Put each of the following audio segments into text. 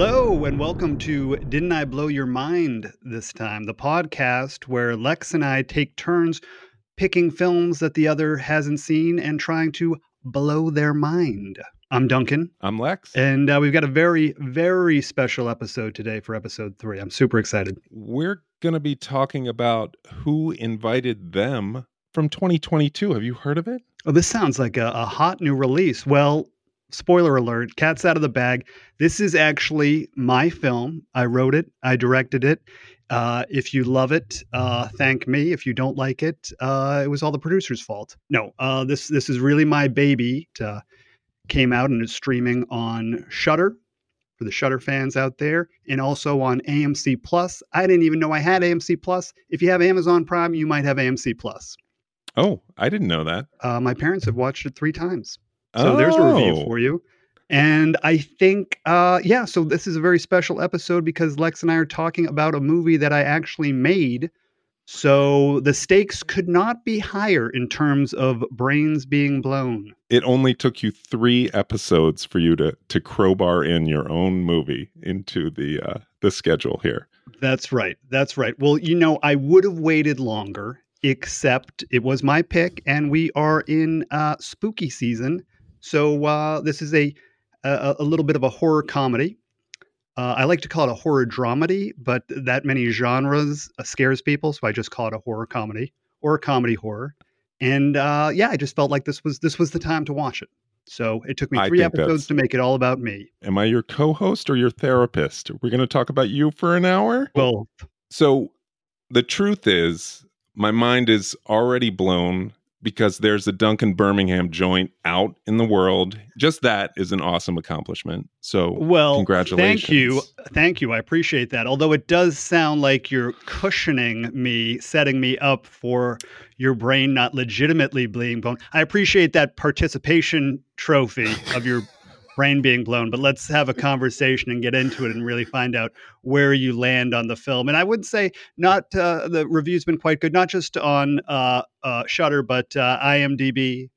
Hello, and welcome to Didn't I Blow Your Mind This Time, the podcast where Lex and I take turns picking films that the other hasn't seen and trying to blow their mind. I'm Duncan, I'm Lex. and uh, we've got a very, very special episode today for episode three. I'm super excited. We're going to be talking about who invited them from 2022. Have you heard of it? Oh, this sounds like a, a hot new release. Well, spoiler alert, cat's out of the bag. This is actually my film. I wrote it, I directed it. Uh, if you love it, uh, thank me. If you don't like it, uh, it was all the producer's fault. No, uh, this this is really my baby. It uh, came out and is streaming on Shudder for the Shudder fans out there, and also on AMC Plus. I didn't even know I had AMC Plus. If you have Amazon Prime, you might have AMC Plus. Oh, I didn't know that. Uh, my parents have watched it three times. So there's a review Oh. for you. And I think, uh, yeah, so this is a very special episode because Lex and I are talking about a movie that I actually made. So the stakes could not be higher in terms of brains being blown. It only took you three episodes for you to to crowbar in your own movie into the uh, the schedule here. That's right. That's right. Well, you know, I would have waited longer, except it was my pick, and we are in uh, spooky season. So uh, this is a, a a little bit of a horror comedy. Uh, I like to call it a horror dramedy, but that many genres uh, scares people, so I just call it a horror comedy or a comedy horror. And uh, yeah, I just felt like this was this was the time to watch it. So it took me three episodes to make it all about me. Am I your co-host or your therapist? We're going to talk about you for an hour. Well, So the truth is, my mind is already blown because there's a Duncan Birmingham joint out in the world. Just that is an awesome accomplishment. So Well, Congratulations. Thank you. Thank you. I appreciate that. Although it does sound like you're cushioning me, setting me up for your brain not legitimately being blown. I appreciate that participation trophy of your brain being blown, but let's have a conversation and get into it and really find out where you land on the film. And I would say not uh, the review's been quite good, not just on uh, uh, Shudder, but uh, IMDb,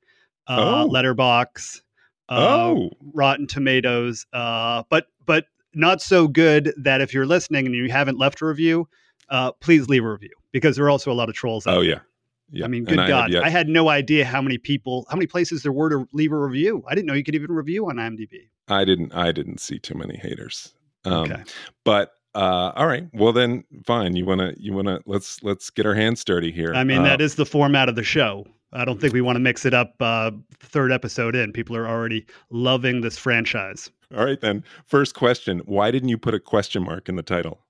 uh, Oh. Letterboxd. Uh, oh, Rotten Tomatoes, uh, but but not so good that if you're listening and you haven't left a review, uh, please leave a review because there are also a lot of trolls. Out oh there. Yeah. I mean, good have God, yet- I had no idea how many people, how many places there were to leave a review. I didn't know you could even review on IMDb. I didn't I didn't see too many haters. Um, Okay. But uh, all right, well then, fine. You wanna you wanna let's let's get our hands dirty here. I mean, Uh, that is the format of the show. I don't think we want to mix it up. Uh, third episode in, people are already loving this franchise. all right then. First question: Why didn't you put a question mark in the title?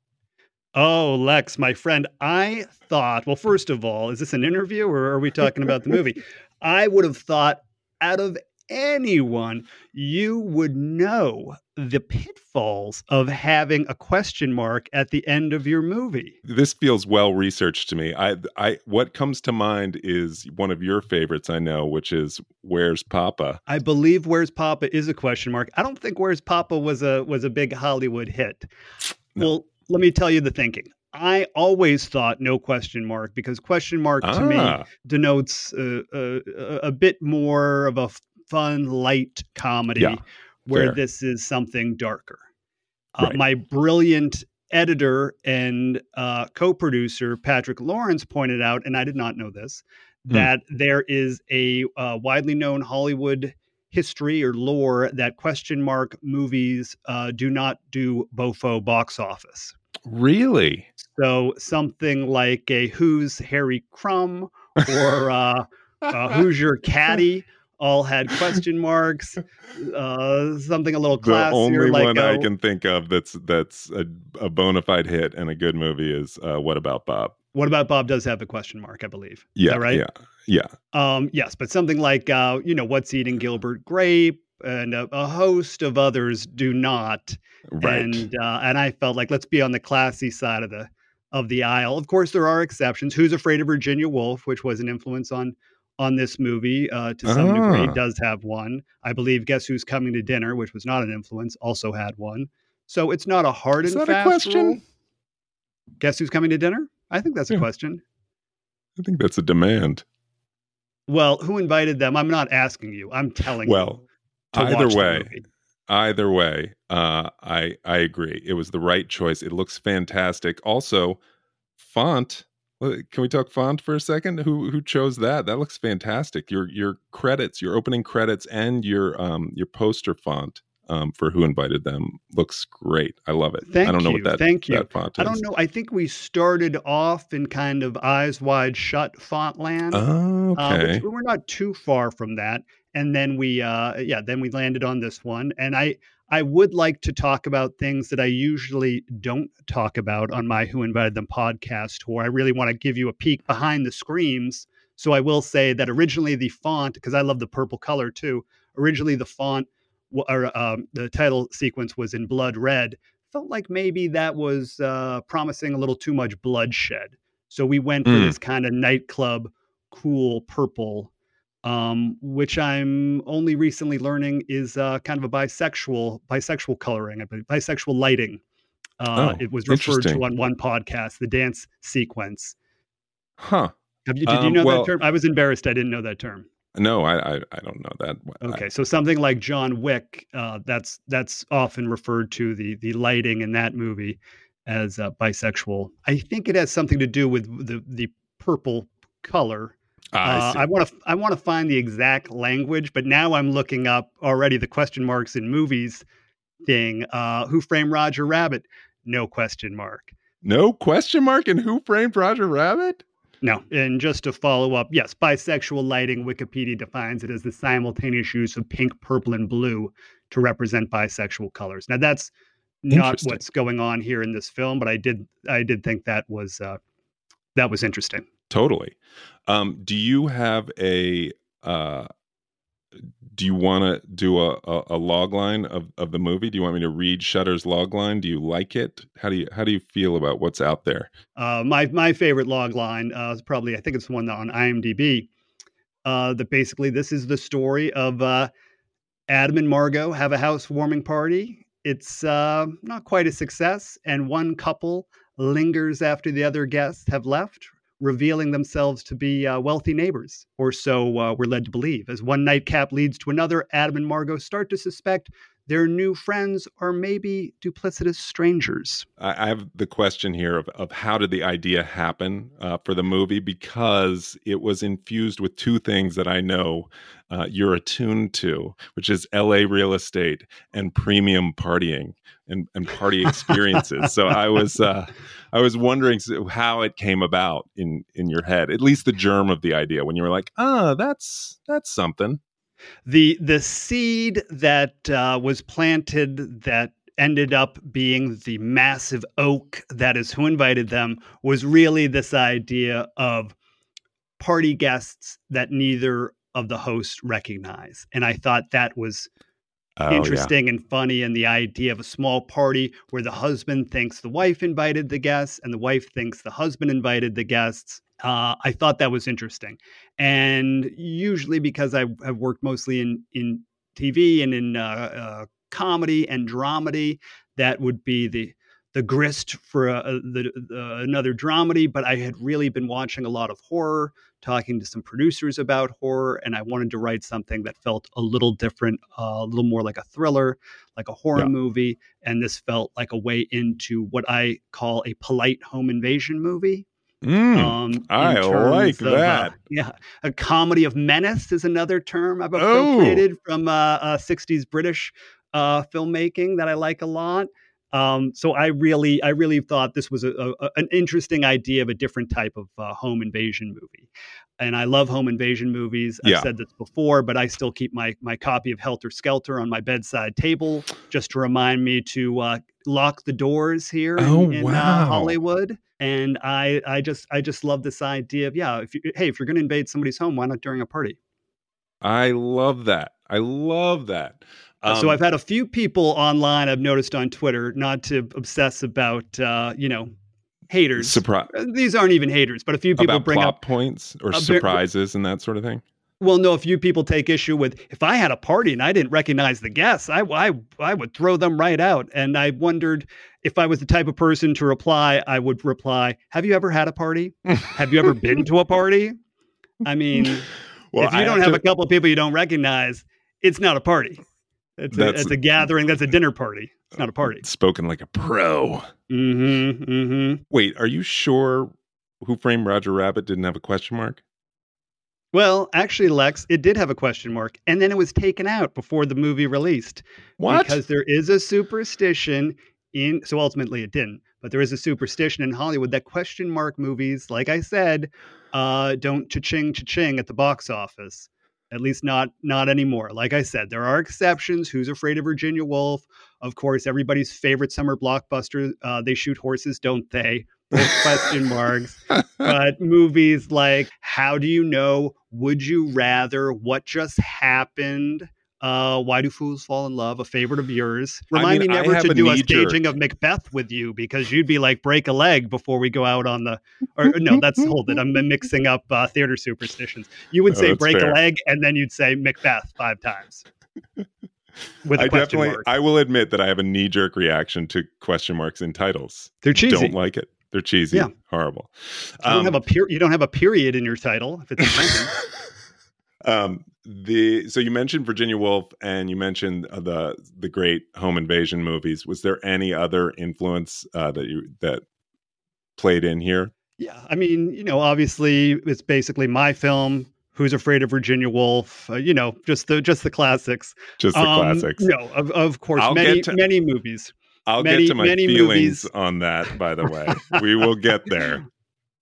Oh, Lex, my friend, I thought, well, first of all, is this an interview or are we talking about the movie? I would have thought out of anyone, you would know the pitfalls of having a question mark at the end of your movie. This feels well researched to me. I I what comes to mind is one of your favorites. I know, which is "Where's Poppa." I believe Where's Poppa is a question mark. I don't think Where's Poppa was a was a big Hollywood hit. No. Well, let me tell you the thinking. I always thought no question mark because question mark to me Ah, denotes uh, uh, a bit more of a fun, light comedy, Yeah, where fair. this is something darker. Uh, Right. My brilliant editor and uh, co-producer Patrick Lawrence pointed out, and I did not know this, Hmm. that there is a uh, widely known Hollywood history or lore that question mark movies uh, do not do bofo box office. really? So something like a Who's Harry Crumb or uh, uh, Who's Your Caddy all had question marks. Uh, something a little classier. the only like one I oh, can think of that's that's a, a bona fide hit and a good movie is uh, "What About Bob." What about Bob? Does have a question mark, I believe. Yeah, right? yeah, yeah. Um, yes, but something like uh, you know, What's Eating Gilbert Grape and a, a host of others do not. Right. And uh, and I felt like let's be on the classy side of the of the aisle. Of course, there are exceptions. Who's Afraid of Virginia Woolf, which was an influence on on this movie uh, to some degree, Ah. does have one. I believe Guess Who's Coming to Dinner, which was not an influence, also had one. So it's not a hard Is and that a fast question? rule. Guess who's coming to dinner? I think that's a question. I think that's a demand. Well, who invited them? I'm not asking you. I'm telling you. Well, either way, either way, uh, I I agree. It was the right choice. It looks fantastic. Also, font. uh, Can we talk font for a second? Who who chose that? That looks fantastic. Your your credits, your opening credits, and your um your poster font um for who invited them looks great. I love it. Thank I don't know you. what that Thank you. that font is. I don't know. I think we started off in kind of eyes wide shut font land. Oh, Uh, okay. which we're not too far from that. And then we, uh, yeah, then we landed on this one. And I, I would like to talk about things that I usually don't talk about on my Who Invited Them podcast, where I really want to give you a peek behind the screens. So I will say that originally the font, because I love the purple color too. Originally the font or um, the title sequence was in blood red. Felt like maybe that was uh, promising a little too much bloodshed. So we went for Mm. this kind of nightclub cool purple, um, which I'm only recently learning is uh, kind of a bisexual bisexual coloring, bisexual lighting. Uh, Oh, it was referred to on one podcast, the dance sequence. Huh. Have you, did you Um, know well- that term? I was embarrassed. I didn't know that term. No, I, I I don't know that. I- Okay, so something like John Wick, uh, that's that's often referred to the the lighting in that movie as uh, bisexual. I think it has something to do with the the purple color. Ah, I Uh. I want to I want to find the exact language, but now I'm looking up already the question marks in movies thing. Uh, Who Framed Roger Rabbit? No question mark. no question mark in Who Framed Roger Rabbit? No. And just to follow up, yes, bisexual lighting, Wikipedia defines it as the simultaneous use of pink, purple, and blue to represent bisexual colors. Now that's not what's going on here in this film, but I did I did think that was uh, that was interesting. Totally. Um, do you have a uh, do you want to do a, a, a log line of, of the movie? Do you want me to read Shudder's log line? Do you like it? How do you how do you feel about what's out there? Uh, my my favorite log line uh, is probably I think it's the one on IMDb. Uh, that basically this is the story of uh, Adam and Margot have a housewarming party. It's uh, not quite a success, and one couple lingers after the other guests have left, revealing themselves to be uh, wealthy neighbors, or so uh, we're led to believe. As one nightcap leads to another, Adam and Margot start to suspect their new friends are maybe duplicitous strangers. I, have the question here of, of how did the idea happen uh, for the movie because it was infused with two things that I know uh, you're attuned to, which is LA real estate and premium partying and, and party experiences. so I was uh, I was wondering how it came about in in your head, at least the germ of the idea when you were like, oh, that's that's something. The the seed that uh, was planted that ended up being the massive oak that is who invited them was really this idea of party guests that neither of the hosts recognize and i thought that was Oh, yeah. interesting and funny and the idea of a small party where the husband thinks the wife invited the guests and the wife thinks the husband invited the guests uh, i thought that was interesting and usually because i have worked mostly in in tv and in uh, uh, comedy and dramedy that would be the the grist for uh, the, uh, another dramedy but i had really been watching a lot of horror talking to some producers about horror, and I wanted to write something that felt a little different, uh, a little more like a thriller, like a horror Yeah. movie. And this felt like a way into what I call a polite home invasion movie. Mm, Um, I like of, uh, that. yeah, a comedy of menace is another term I've Oh. appropriated from uh, uh, '60s British uh, filmmaking that I like a lot. Um, so I really, I really thought this was a, a, an interesting idea of a different type of uh, home invasion movie. And I love home invasion movies. I've Yeah. said this before, but I still keep my my copy of Helter Skelter on my bedside table just to remind me to uh, lock the doors here in, Oh, in wow. uh, Hollywood. And I, I just, I just love this idea of yeah. If you, hey, if you're going to invade somebody's home, why not during a party? I love that. I love that. Uh, so Um, I've had a few people online I've noticed on Twitter, not to obsess about uh, you know haters. surprise Uh, These aren't even haters, but a few people about bring up. points or bit- surprises and that sort of thing. Well, no, a few people take issue with if I had a party and I didn't recognize the guests, I, I I would throw them right out. And I wondered if I was the type of person to reply, I would reply, "Have you ever had a party? have you ever been to a party? I mean, Well, if you I don't have to- a couple of people you don't recognize, it's not a party." It's a, it's a gathering. That's a dinner party. It's not a party. Spoken like a pro. Mm-hmm. Mm-hmm. Wait, are you sure Who Framed Roger Rabbit didn't have a question mark? Well, actually, Lex, it did have a question mark, and then it was taken out before the movie released. What? Because there is a superstition in. So ultimately, it didn't. But there is a superstition in Hollywood that question mark movies, like I said, uh, don't cha-ching cha-ching at the box office. At least not not anymore. Like I said, there are exceptions. Who's Afraid of Virginia Woolf? Of course, everybody's favorite summer blockbuster. Uh, they shoot horses, don't they? Both question marks. but movies like How Do You Know? Would You Rather? What Just Happened? Uh, Why Do Fools Fall in Love? A favorite of yours. Remind mean, me never to do a staging of Macbeth with you because you'd be like break a leg before we go out on the. Or no, that's hold it. I'm mixing up uh, theater superstitions. You would Oh, say break fair. a leg, and then you'd say Macbeth five times. With I definitely, mark. I will admit that I have a knee jerk reaction to question marks in titles. They're cheesy. Don't like it. They're cheesy. Yeah. Horrible. you don't Um, have a per- You don't have a period in your title if it's a sentence. Um, the so you mentioned Virginia Woolf and you mentioned uh, the the great home invasion movies. Was there any other influence uh, that you that played in here? Yeah, I mean, you know, obviously it's basically my film. Who's Afraid of Virginia Woolf? Uh, you know, just the just the classics. Just the Um, classics. No, of, of course, I'll many to- many movies. I'll many- get to my many feelings movies- on that. By the way, we will get there.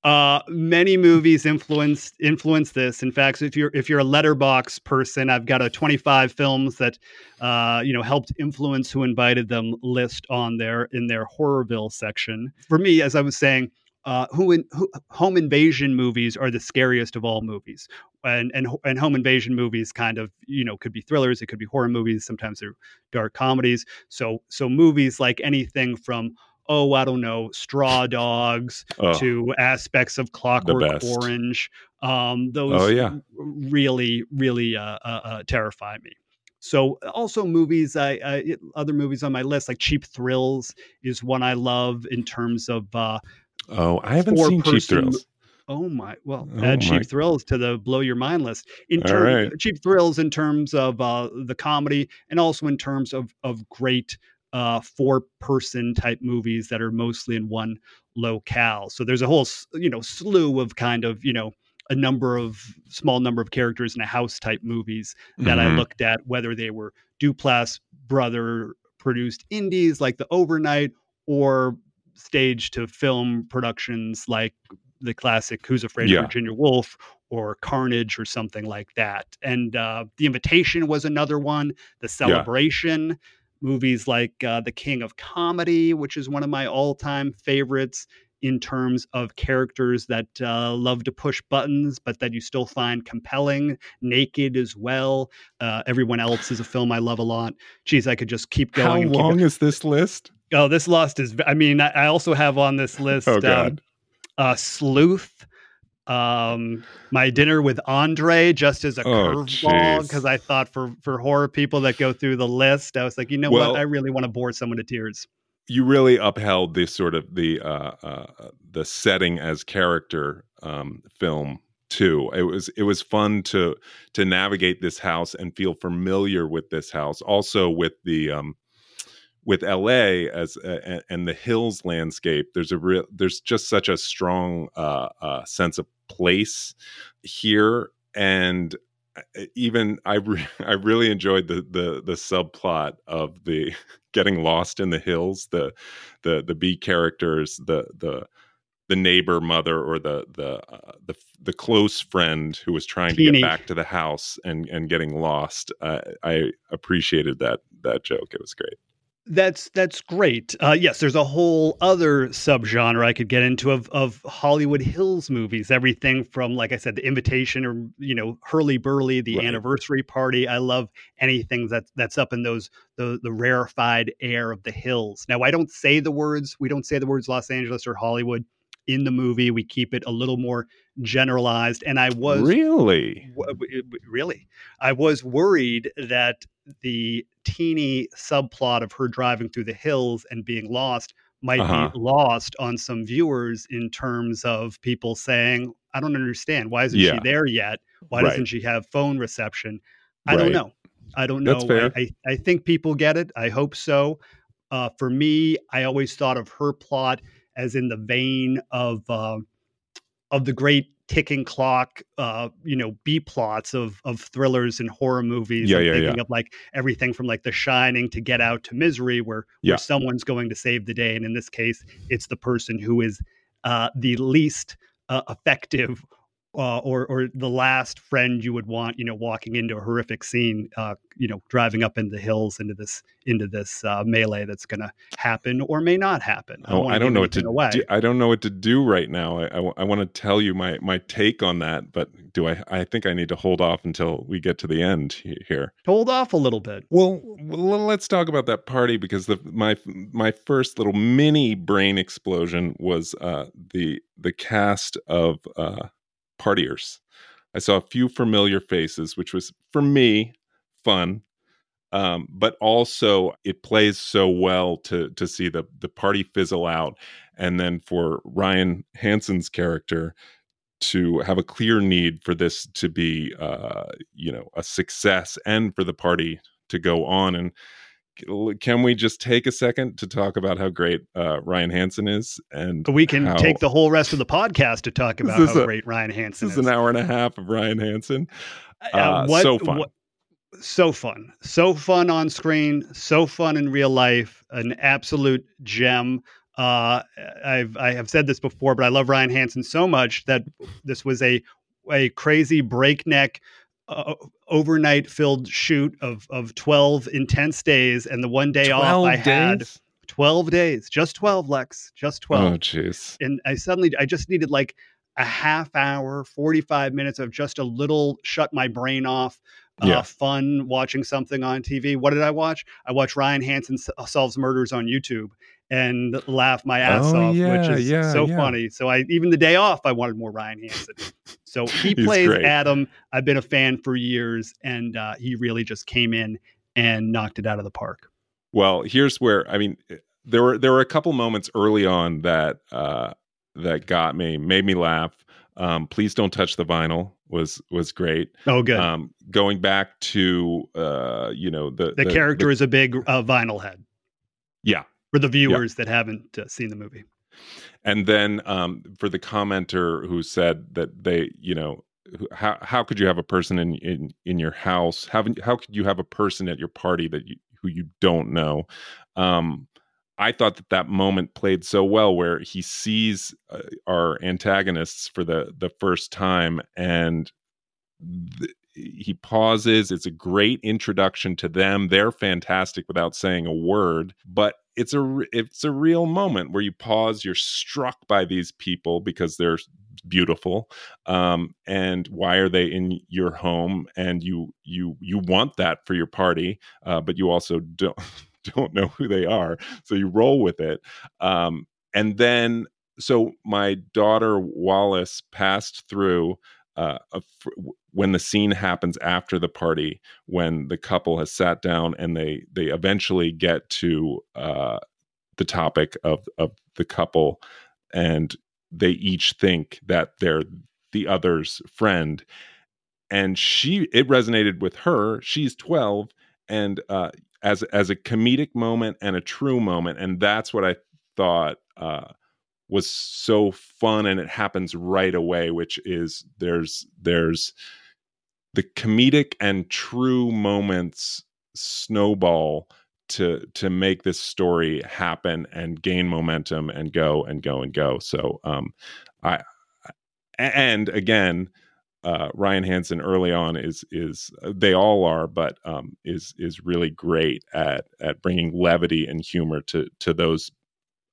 Uh, many movies influenced influence this. In fact, if you're if you're a Letterboxd person, I've got a 25 films that uh, you know helped influence who invited them list on there in their Horrorville section. For me, as I was saying, uh, who, in, who home invasion movies are the scariest of all movies, and and and home invasion movies kind of you know could be thrillers, it could be horror movies, sometimes they're dark comedies. So so movies like anything from oh I don't know Straw Dogs Oh, to aspects of Clockwork. Orange. Um, those Oh, yeah. really, really uh, uh, uh, terrify me. So also movies, I, I other movies on my list like Cheap Thrills is one I love in terms of uh, oh, I haven't seen Cheap Thrills. oh my well Oh add my- Cheap Thrills to the blow your mind list in terms right. Cheap Thrills in terms of uh, the comedy and also in terms of of great uh, four person type movies that are mostly in one locale. So there's a whole you know slew of kind of you know a number of small number of characters in a house type movies that I Mhm. looked at, whether they were Duplass brother produced indies like The Overnight or stage to film productions like the classic Who's Afraid Yeah. of Virginia Woolf or Carnage or something like that. And uh, The Invitation was another one, The Celebration. Movies like uh, The King of Comedy, which is one of my all time favorites in terms of characters that uh, love to push buttons, but that you still find compelling. Naked as well. Uh, Everyone Else is a film I love a lot. Geez, I could just keep going. How long is this list? Oh, this list is. I mean, I, I also have on this list. Oh um, God. uh, Sleuth. Um, my dinner with Andre, just as a Oh, curveball, because I thought for for horror people that go through the list, I was like, you know Well- what, I really want to bore someone to tears. you really upheld the sort of the uh, uh, the setting as character um, film too. It was it was fun to to navigate this house and feel familiar with this house. Also with the um, with LA as uh, and- the hills landscape. There's a real there's just such a strong uh, uh, sense of place here and uh, even I re- I really enjoyed the the the subplot of the getting lost in the hills the the the B characters the the the neighbor mother or the the uh, the the close friend who was trying to get back to the house and and getting lost. Uh, I appreciated that that joke. It was great That's that's great. Uh, yes, there's a whole other subgenre I could get into of of Hollywood Hills movies. Everything from, like I said, The Invitation, or you know, Hurlyburly, The Right. Anniversary Party. I love anything that's that's up in those the the rarefied air of the hills. Now, I don't say the words. We don't say the words Los Angeles or Hollywood in the movie. We keep it a little more generalized. And I was really w- really i was worried that the teeny subplot of her driving through the hills and being lost might Uh-huh. be lost on some viewers in terms of people saying i don't understand why isn't Yeah. she there yet why Right. doesn't she have phone reception i Right. don't know I don't know. That's fair. I, I, I think people get it. I hope so. Uh, for me, I always thought of her plot as in the vein of uh, of the great ticking clock, uh, you know, B plots of of thrillers and horror movies. Yeah, I'm yeah, thinking yeah. of like everything from like The Shining to Get Out to Misery, where Yeah. where someone's going to save the day, and in this case, it's the person who is uh, the least uh, effective. Uh, or, or the last friend you would want, you know, walking into a horrific scene, uh, you know, driving up into the hills into this into this uh, melee that's going to happen or may not happen. Oh, wanna I don't know what to away. do. I don't know what to do right now. I, I want to tell you my my take on that, but do I? I think I need to hold off until we get to the end here. Hold off a little bit. Well, well, let's talk about that party because the my my first little mini brain explosion was uh, the the cast of uh, partiers. I saw a few familiar faces, which was for me fun, um, but also it plays so well to to see the the party fizzle out, and then for Ryan Hansen's character to have a clear need for this to be uh, you know a success and for the party to go on and can we just take a second to talk about how great uh, Ryan Hansen is and we can how- take the whole rest of the podcast to talk about how a- great Ryan Hansen this is. is an hour and a half of Ryan Hansen Uh, uh, what- so fun. what- so fun. So fun on screen. So fun in real life. An absolute gem. Uh, I've I have said this before, but I love Ryan Hansen so much that this was a a crazy breakneck. Uh, overnight filled shoot of of 12 intense days and the one day off I had 12 days just 12 Lex just 12 oh jeez and I suddenly I just needed like a half hour, 45 minutes of just a little shut my brain off, uh, Yeah. fun watching something on TV. What did I watch? I watched Ryan Hansen uh, solves murders on YouTube and laugh my ass Oh, off, yeah, which is yeah, so yeah. funny. So I even the day off, I wanted more Ryan Hansen. So he plays great. Adam. I've been a fan for years, and uh, he really just came in and knocked it out of the park. Well, here's where I mean there were there were a couple moments early on that uh that got me, made me laugh. Um please don't touch the vinyl was was great. Oh, good. Um going back to uh you know the the, character is a big uh, vinyl head. yeah. For the viewers that haven't uh, seen the movie. And then um for the commenter who said that they, you know, how how could you have a person in in in your house? How how could you have a person at your party that you who you don't know? Um I thought that that moment played so well where he sees uh, our antagonists for the the first time and th- he pauses it's a great introduction to them they're fantastic without saying a word but it's a it's a real moment where you pause you're struck by these people because they're beautiful um and why are they in your home? And you you you want that for your party uh but you also don't don't know who they are so you roll with it um and then so my daughter wallace passed through uh, a when the scene happens after the party when the couple has sat down and they they eventually get to uh the topic of of the couple and they each think that they're the other's friend and she it resonated with her she's 12 and uh as as a comedic moment and a true moment and that's what i thought uh was so fun and it happens right away which is there's there's the comedic and true moments snowball to to make this story happen and gain momentum and go and go and go. So um i and again uh ryan hansen early on is is they all are but um is is really great at at bringing levity and humor to to those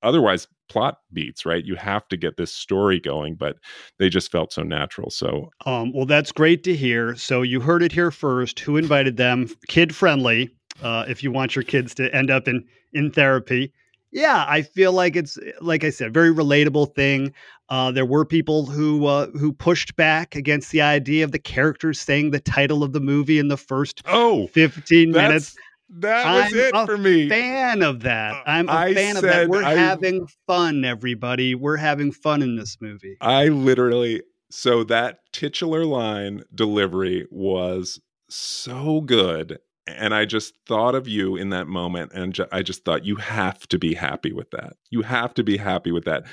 otherwise plot beats right you have to get this story going but they just felt so natural so Um, well, that's great to hear. So you heard it here first. Who invited them? Kid friendly. Uh, if you want your kids to end up in in therapy, yeah, I feel like it's like I said, very relatable thing. Uh, there were people who uh, who pushed back against the idea of the characters saying the title of the movie in the first oh fifteen minutes. That's that was it for me. I'm it a for me Fan of that. Uh, I'm a I fan of that. We're I- having fun, everybody. We're having fun in this movie. I literally so that titular line delivery was so good and I just thought of you in that moment, and ju- I just thought you have to be happy with that. You have to be happy with that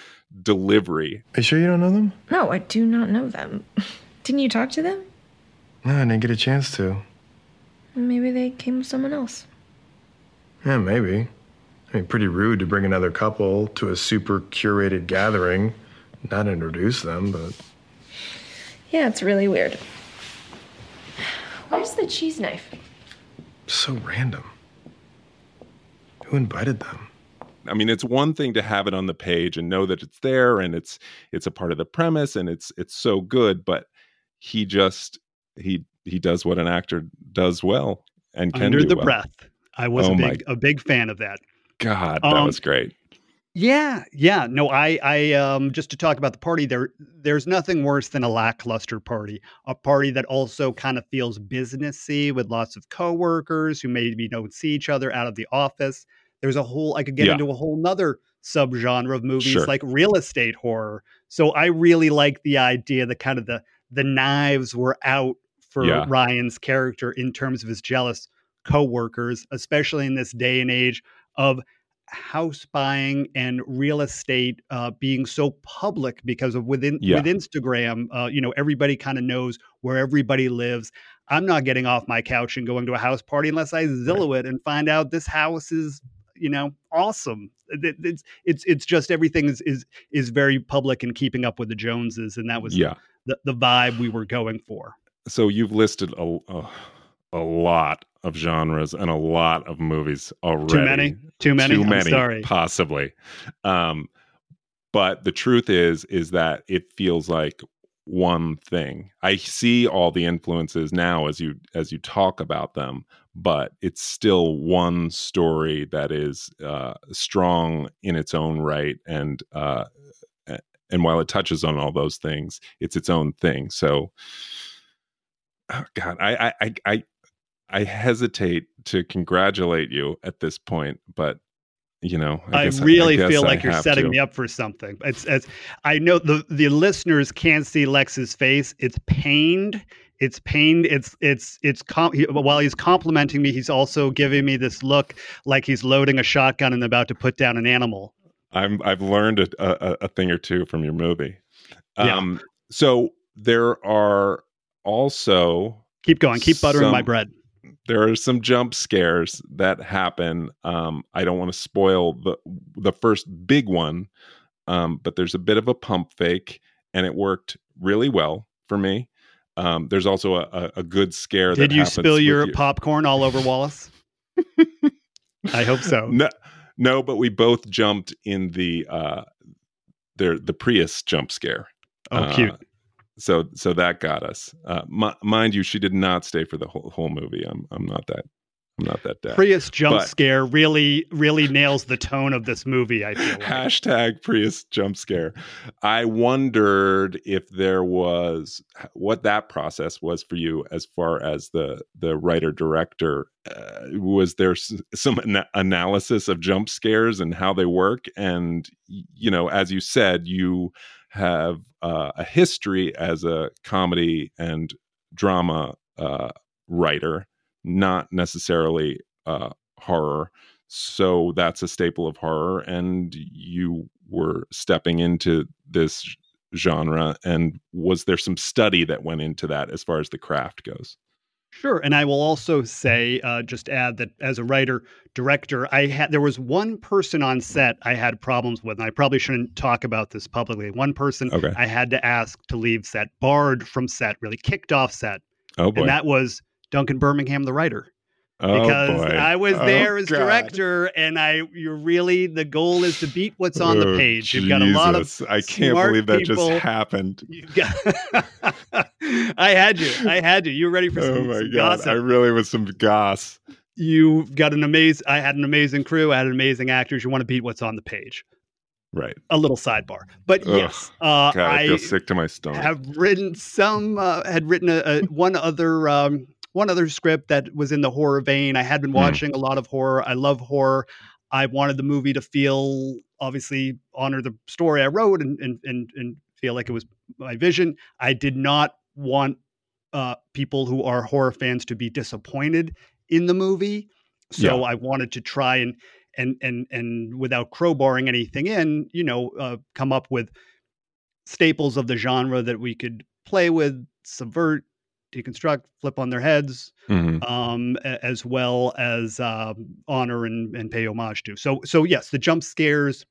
delivery. Are you sure you don't know them? No, I do not know them. Didn't you talk to them? No, I didn't get a chance to. Maybe they came with someone else. Yeah, maybe. I mean, pretty rude to bring another couple to a super curated gathering, not introduce them, but. Yeah, it's really weird. Where's the cheese knife? So random. Who invited them? I mean, it's one thing to have it on the page and know that it's there and it's it's a part of the premise and it's it's so good, but he just he he does what an actor does well and can Under do the well. breath. I was Oh a my- big a big fan of that. God, that Um, was great. Yeah, yeah. No, I, I, um, just to talk about the party, there, there's nothing worse than a lackluster party. A party that also kind of feels businessy with lots of coworkers who maybe don't see each other out of the office. There's a whole, I could get Yeah. into a whole nother subgenre of movies Sure. like real estate horror. So I really like the idea that kind of the the knives were out for Yeah. Ryan's character in terms of his jealous coworkers, especially in this day and age of house buying and real estate uh, being so public because of within Yeah. with Instagram, uh, you know, everybody kind of knows where everybody lives. I'm not getting off my couch and going to a house party unless I Zillow it and find out this house is, you know, awesome. It- It's it's it's just everything is is is very public and keeping up with the Joneses, and that was Yeah. the, the vibe we were going for. So you've listed a, a a lot of genres and a lot of movies already. Too many, too many. Too many, sorry. possibly. Um, but the truth is, is that it feels like one thing. I see all the influences now as you as you talk about them, but it's still one story that is uh, strong in its own right, and uh, and while it touches on all those things, it's its own thing. So, oh God, I I I. I I hesitate to congratulate you at this point, but you know, I, I, really feel I like you're setting to. me up for something. It's, I know the the listeners can't see Lex's face. It's pained. It's pained. It's it's it's com- he, while he's complimenting me, he's also giving me this look like he's loading a shotgun and about to put down an animal. I'm I've learned a, a, a thing or two from your movie. Yeah. Um, so there are also Keep going. Keep buttering my bread. there are some jump scares that happen. Um, I don't want to spoil the the first big one, um, but there's a bit of a pump fake, and it worked really well for me. Um, there's also a, a, a good scare. Did you spill your you. popcorn all over Wallace? I hope so. No, no, but we both jumped in the uh, the the Prius jump scare. Oh, Uh, cute. So so that got us. Uh, mi- mind you, she did not stay for the whole whole movie. I'm I'm not that I'm not that dead. Prius jump but- scare really really nails the tone of this movie. I feel like. Hashtag Prius jump scare. I wondered if there was what that process was for you as far as the the writer director. Uh, was there s- some ana- analysis of jump scares and how they work? And you know, as you said, you have uh, a history as a comedy and drama uh, writer, not necessarily uh, horror. So that's a staple of horror and you were stepping into this genre and was there some study that went into that as far as the craft goes Sure, and I will also say, uh, just add that as a writer director, I had there was one person on set I had problems with, and I probably shouldn't talk about this publicly. One person Okay. I had to ask to leave set, barred from set, really kicked off set, oh boy and that was Duncan Birmingham, the writer, oh because boy I was Oh, there as God. director, and I you're really the goal is to beat what's on the Oh, page. You've got a lot of i can't believe that people. just happened got, I had you. I had you. You were ready for some, oh my some god gossip. i really was some goss you've got an amazing i had an amazing crew i had amazing actors you want to beat what's on the page right a little sidebar but Ugh, yes uh, god i, i feel sick to my stomach have written some uh, had written a, a one other um, one other script that was in the horror vein i had been Hmm. watching a lot of horror i love horror i wanted the movie to feel obviously honor the story i wrote and and and, and feel like it was my vision i did not want uh, people who are horror fans to be disappointed in the movie. So Yeah. I wanted to try and and and and without crowbarring anything in, you know, uh, come up with staples of the genre that we could play with, subvert, deconstruct, flip on their heads, Mhm. um, a- as well as um, honor and, and pay homage to. So, so yes, the jump scares,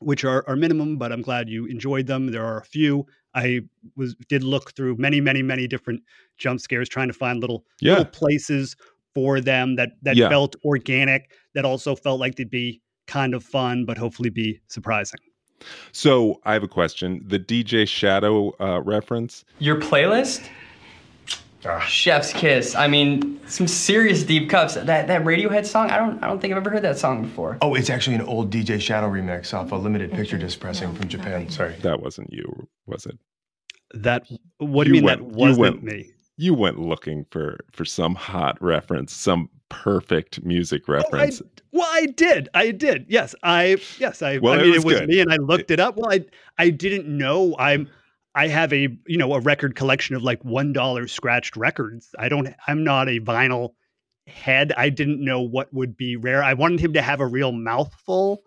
which are, are minimum, but I'm glad you enjoyed them. There are a few. I was did look through many, many, many different jump scares, trying to find little Yeah. little places for them that that Yeah. felt organic, that also felt like they'd be kind of fun, but hopefully be surprising. So I have a question. The DJ Shadow uh, reference. Your playlist? Ah. Chef's kiss. I mean, some serious deep cuts. That that Radiohead song. I don't I don't think I've ever heard that song before. Oh, it's actually an old DJ Shadow remix off a limited picture disc pressing from Japan. Sorry. That wasn't you, was it? That what do you You mean went- that you wasn't went- me? You went looking for for some hot reference, some perfect music Oh, I, reference. well, I did. I did. Yes, I. Yes, I. Well, I it mean, was it was good. me, and I looked it up. Well, I. I didn't know. I'm. I have a you know a record collection of like one dollar scratched records. I don't. I'm not a vinyl head. I didn't know what would be rare. I wanted him to have a real mouthful,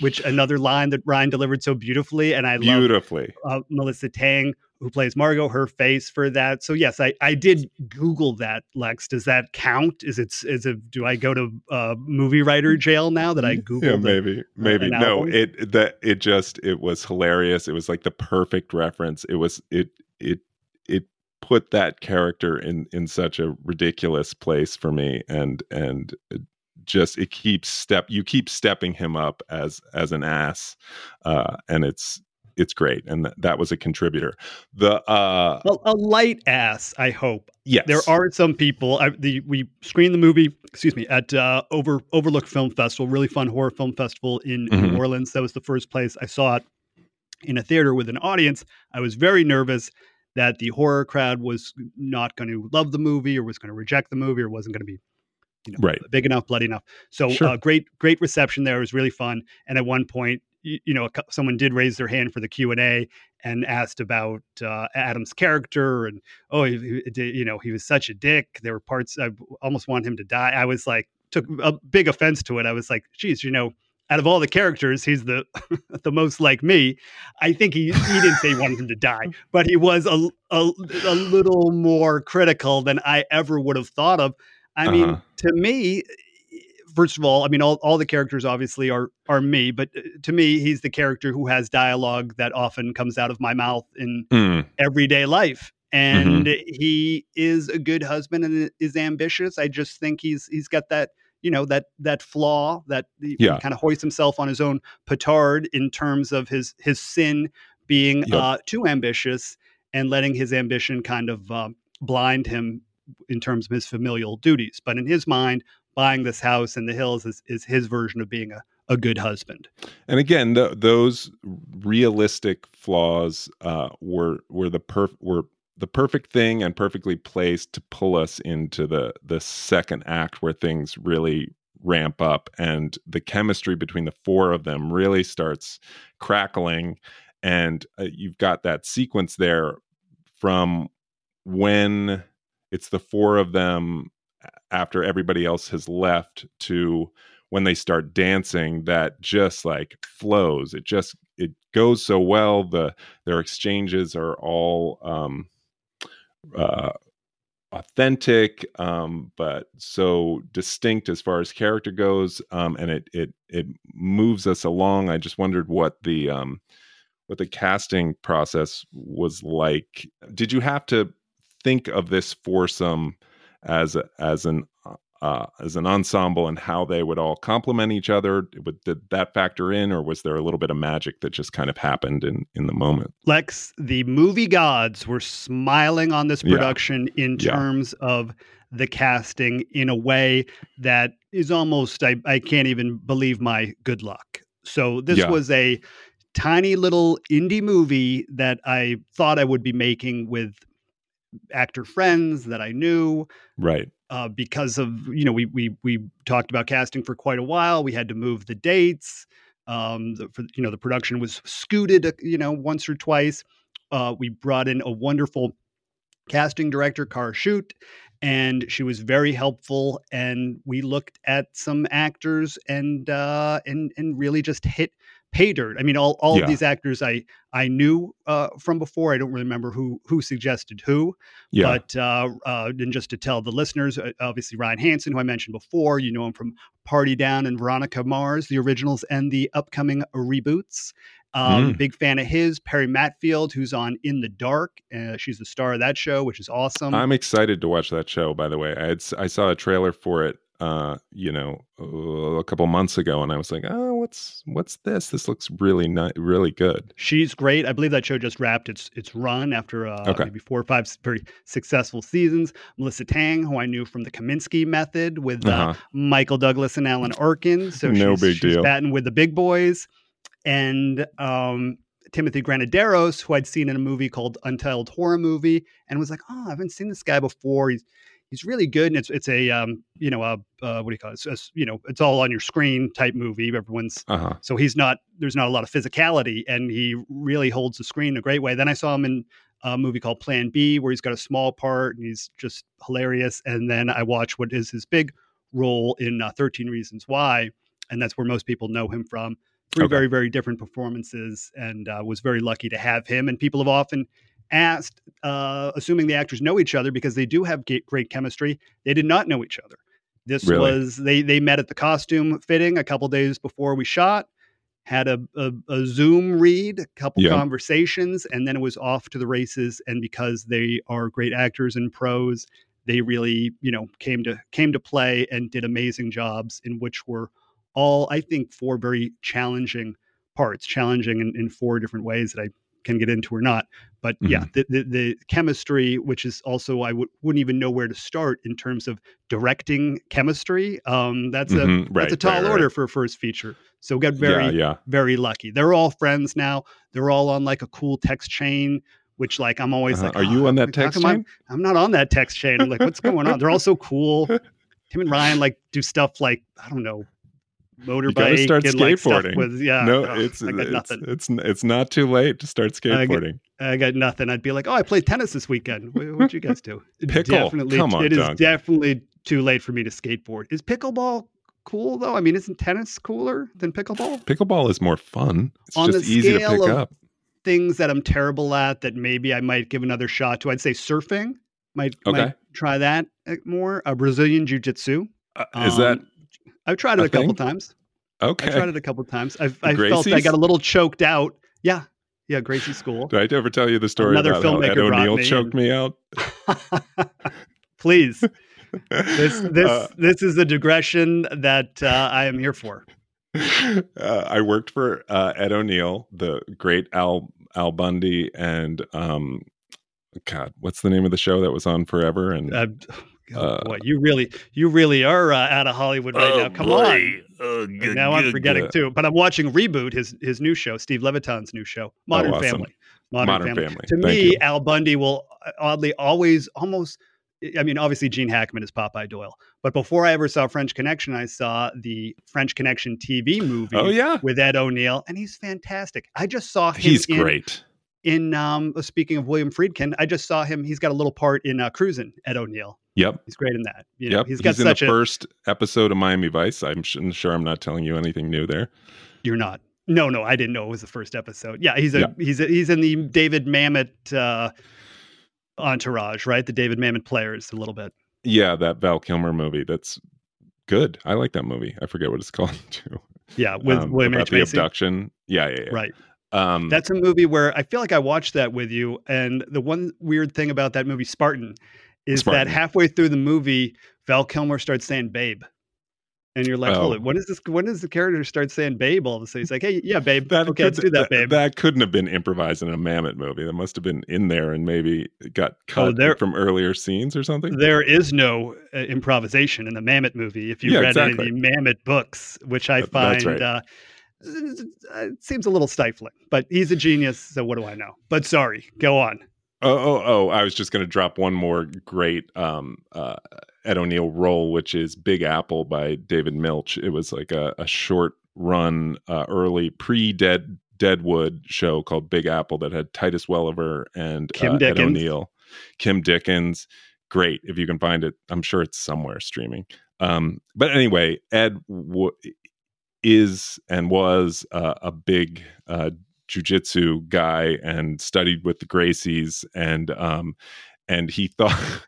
which another line that Ryan delivered so beautifully, and I love Beautifully. uh, Melissa Tang, who plays Margot, her face for that. So yes, I, I did Google that. Lex, does that count? Is it is it? Do I go to uh, movie writer jail now that I Googled? Yeah, maybe, maybe. an No, album? it that it just it was hilarious. It was like the perfect reference. It was it it it put that character in in such a ridiculous place for me, and and it just it keeps step you keep stepping him up as as an ass, uh, and it's it's great, and th- that was a contributor. The uh A, a light ass, I hope. yes, There are some people. I, the we screened the movie, excuse me, at uh, Over Overlook Film Festival, really fun horror film festival in Mhm. New Orleans. That was the first place I saw it in a theater with an audience. I was very nervous that the horror crowd was not going to love the movie or was going to reject the movie or wasn't going to be you know Right. big enough bloody enough so Sure. uh, great great reception there it was really fun and at one point you, know someone did raise their hand for the q&a and asked about uh, adam's character and oh he, he you know he was such a dick. There were parts i almost want him to die. I was like took a big offense to it. I was like geez you know out of all the characters he's the the most like me. I think he he didn't say he wanted him to die but he was a, a, a little more critical than i ever would have thought of. I mean Uh-huh. to me first of all i mean all, all the characters obviously are are me but uh, to me he's the character who has dialogue that often comes out of my mouth in Mm, everyday life and he is a good husband and is ambitious i just think he's he's got that you know that that flaw that he, Yeah. kind of hoists himself on his own petard in terms of his his sin being Yep. uh too ambitious and letting his ambition kind of um, blind him in terms of his familial duties but in his mind buying this house in the hills is, is his version of being a, a good husband. And again, th- those realistic flaws uh, were were the perf- were the perfect thing and perfectly placed to pull us into the the second act where things really ramp up and the chemistry between the four of them really starts crackling. And uh, you've got that sequence there from when it's the four of them after everybody else has left to when they start dancing that just like flows it just it goes so well the their exchanges are all um uh authentic um but so distinct as far as character goes um and it it it moves us along. I just wondered what the um what the casting process was like. Did you have to think of this foursome as a, as an uh, as an ensemble and how they would all complement each other would, did that factor in or was there a little bit of magic that just kind of happened in in the moment Lex, the movie gods were smiling on this Yeah. production in Yeah. terms of the casting in a way that is almost I, I can't even believe my good luck. So this Yeah. was a tiny little indie movie that I thought I would be making with actor friends that I knew right uh, because of you know we we we talked about casting for quite a while. We had to move the dates. Um, the, for, you know the production was scooted you know once or twice. Uh, we brought in a wonderful casting director, Cara Shoot, and she was very helpful. And we looked at some actors and uh, and and really just hit pay dirt. I mean, all, all Yeah. of these actors I I knew uh, from before. I don't remember who who suggested who, Yeah. but uh, uh, and just to tell the listeners, uh, obviously Ryan Hansen, who I mentioned before, you know him from Party Down and Veronica Mars, the originals and the upcoming reboots. Um, Mm. Big fan of his. Perry Mattfeld, who's on In the Dark. Uh, she's the star of that show, which is awesome. I'm excited to watch that show. By the way, I had, I saw a trailer for it, uh, you know, uh, a couple months ago, and I was like, oh, what's what's this? This looks really ni- really good. She's great. I believe that show just wrapped its its run after uh, Okay. maybe four or five very successful seasons. Melissa Tang, who I knew from the Kominsky Method with uh, Uh-huh. Michael Douglas and Alan Arkin. So No she's, big she's deal. batting with the big boys. And um, Timothy Granaderos, who I'd seen in a movie called Untitled Horror Movie, and was like, oh, I haven't seen this guy before. He's he's really good, and it's it's a um, you know a uh, what do you call it? It's, it's, you know, it's all on your screen type movie. Everyone's Uh huh. so he's not there's not a lot of physicality, and he really holds the screen in a great way. Then I saw him in a movie called Plan B, where he's got a small part and he's just hilarious. And then I watched what is his big role in uh, 13 Reasons Why, and that's where most people know him from. Three Okay. very, very different performances, and uh, was very lucky to have him. And people have often asked, uh, assuming the actors know each other because they do have great chemistry, they did not know each other. This Really? was they they met at the costume fitting a couple days before we shot, had a, a, a Zoom read, a couple Yeah. conversations, and then it was off to the races. And because they are great actors and pros, they really you know came to came to play and did amazing jobs in which were all I think four very challenging parts, challenging in, in four different ways that I can get into or not. But yeah, Mm-hmm. the, the the chemistry, which is also I would wouldn't even know where to start in terms of directing chemistry. Um, that's a Mhm, that's right, a tall right, right. order for a first feature. So we got very yeah, yeah. very lucky. They're all friends now. They're all on like a cool text chain. Which like I'm always Uh-huh. like, Are you "Oh, on that text chain? I'm not on that text chain. I'm like, what's going on? They're all so cool. Tim and Ryan like do stuff like I don't know, motorbike gotta start and like skateboarding. with yeah. no, it's I got it's, nothing. it's it's not too late to start I get- skateboarding. I got nothing. I'd be like, oh, I played tennis this weekend. What, what'd you guys do? Pickle. Definitely, Come on, it is Duncan. definitely too late for me to skateboard. Is pickleball cool though? I mean, isn't tennis cooler than pickleball? Pickleball is more fun. It's On just the easy to scale pick of- up. Things that I'm terrible at that maybe I might give another shot to. I'd say surfing. Might Okay. might try that uh, more. Uh, Brazilian jiu-jitsu. Uh, is that Um, I've tried it a a couple times. okay? I tried it a couple times. I've, The I felt I got a little choked out. Yeah, yeah, Gracie School. Did I ever tell you the story Another about how Ed O'Neill me choked and- me out? Please, this this Uh, this is a digression that uh, I am here for. uh, I worked for uh, Ed O'Neill, the great Al Al Bundy, and um, God, what's the name of the show that was on forever? And Uh, oh, Uh, boy, you really you really are uh, out of Hollywood right now. Come on. And now I'm forgetting good. too. But I'm watching Reboot, his his new show, Steve Levitan's new show, Modern Oh, awesome. Family. Modern, Modern Family. Family. To Thank me, you. Al Bundy will uh, oddly always almost. I mean, obviously Gene Hackman is Popeye Doyle, but before I ever saw French Connection, I saw the French Connection TV movie oh yeah, with Ed O'Neill, and he's fantastic. I just saw him. he's great. In um, speaking of William Friedkin, I just saw him. He's got a little part in uh, Cruising. Ed O'Neill. Yep. He's great in that. You know, yep. he's got in such the a. first episode of Miami Vice. I'm sure I'm not telling you anything new there. You're not. No, no, I didn't know it was the first episode. Yeah, he's a Yeah. he's a, he's in the David Mamet uh, entourage, right? The David Mamet players a little bit. Yeah, that Val Kilmer movie. That's good. I like that movie. I forget what it's called too. Yeah, with Um, William about H the Macy. abduction. Yeah, yeah, yeah. Right. Um, That's a movie where I feel like I watched that with you, and the one weird thing about that movie, Spartan, is Spartan. that halfway through the movie, Val Kilmer starts saying "babe," and you're like, Oh. "Hold it, when does this? When does the character start saying "babe"? All of a sudden, he's like, "Hey, yeah, babe. that okay, could- do that, babe." That couldn't have been improvised in a Mamet movie. That must have been in there and maybe got cut Oh, there- from earlier scenes or something. There is no uh, improvisation in the Mamet movie. If you Yeah, read exactly. any of the Mamet books, which I That- find right. uh, it seems a little stifling, but he's a genius. So what do I know? But sorry, go on. Oh, oh, oh! I was just going to drop one more great um, uh, Ed O'Neill role, which is Big Apple by David Milch. It was like a, a short run, uh, early pre-dead Deadwood show called Big Apple that had Titus Welliver and Kim uh, Ed O'Neill. Kim Dickens. Great if you can find it. I'm sure it's somewhere streaming. Um, but anyway, Ed w- is and was uh, a big uh, jujitsu guy and studied with the Gracies, and um, and he thought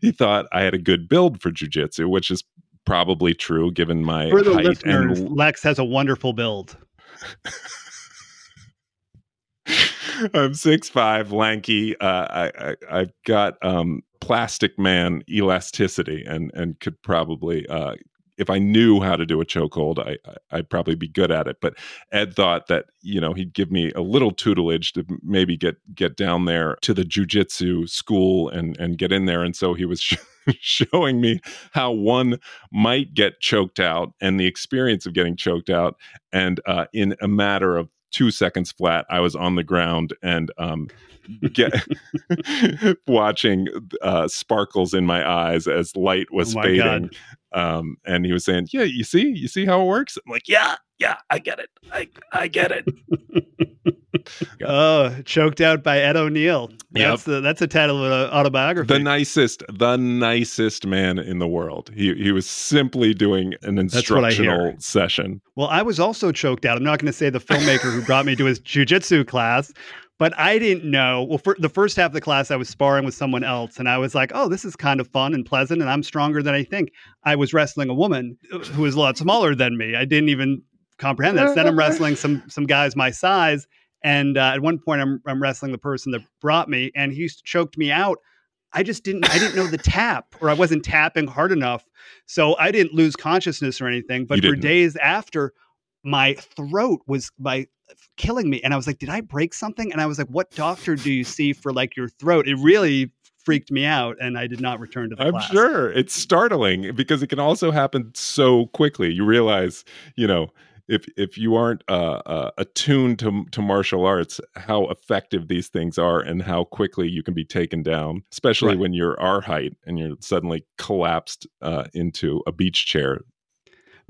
he thought I had a good build for jujitsu, which is probably true given my For the height listeners, and Lex has a wonderful build. I'm six five, lanky. Uh, I, I I've got um, plastic man elasticity, and and could probably uh, if I knew how to do a chokehold, I, I I'd probably be good at it. But Ed thought that you know he'd give me a little tutelage to maybe get get down there to the jujitsu school and and get in there, and so he was. Sh- showing me how one might get choked out and the experience of getting choked out and uh, in a matter of two seconds flat i was on the ground and um, get watching uh, sparkles in my eyes as light was Oh fading um, and he was saying yeah you see? You see how it works? I'm like yeah yeah i get it i, I get it Oh, choked out by Ed O'Neill. That's the that's the title of an autobiography. the nicest the nicest man in the world he he was simply doing an That's what I hear. instructional session Well, I was also choked out. I'm not going to say the filmmaker who brought me to his jujitsu class, but I didn't know. Well, for the first half of the class, I was sparring with someone else, and I was like, "Oh, this is kind of fun and pleasant, and I'm stronger than I think." I was wrestling a woman who was a lot smaller than me. I didn't even comprehend that. Then I'm wrestling some some guys my size, and uh, at one point, I'm I'm wrestling the person that brought me, and he choked me out. I just didn't I didn't know the tap or I wasn't tapping hard enough. So I didn't lose consciousness or anything, but for days after my throat was my killing me and I was like, did I break something? And I was like, what doctor do you see for like your throat? It really freaked me out and I did not return to the I'm class. sure it's startling because it can also happen so quickly. You realize, you know, if if you aren't uh, uh, attuned to to martial arts, how effective these things are and how quickly you can be taken down, especially Right. when you're our height and you're suddenly collapsed uh, into a beach chair.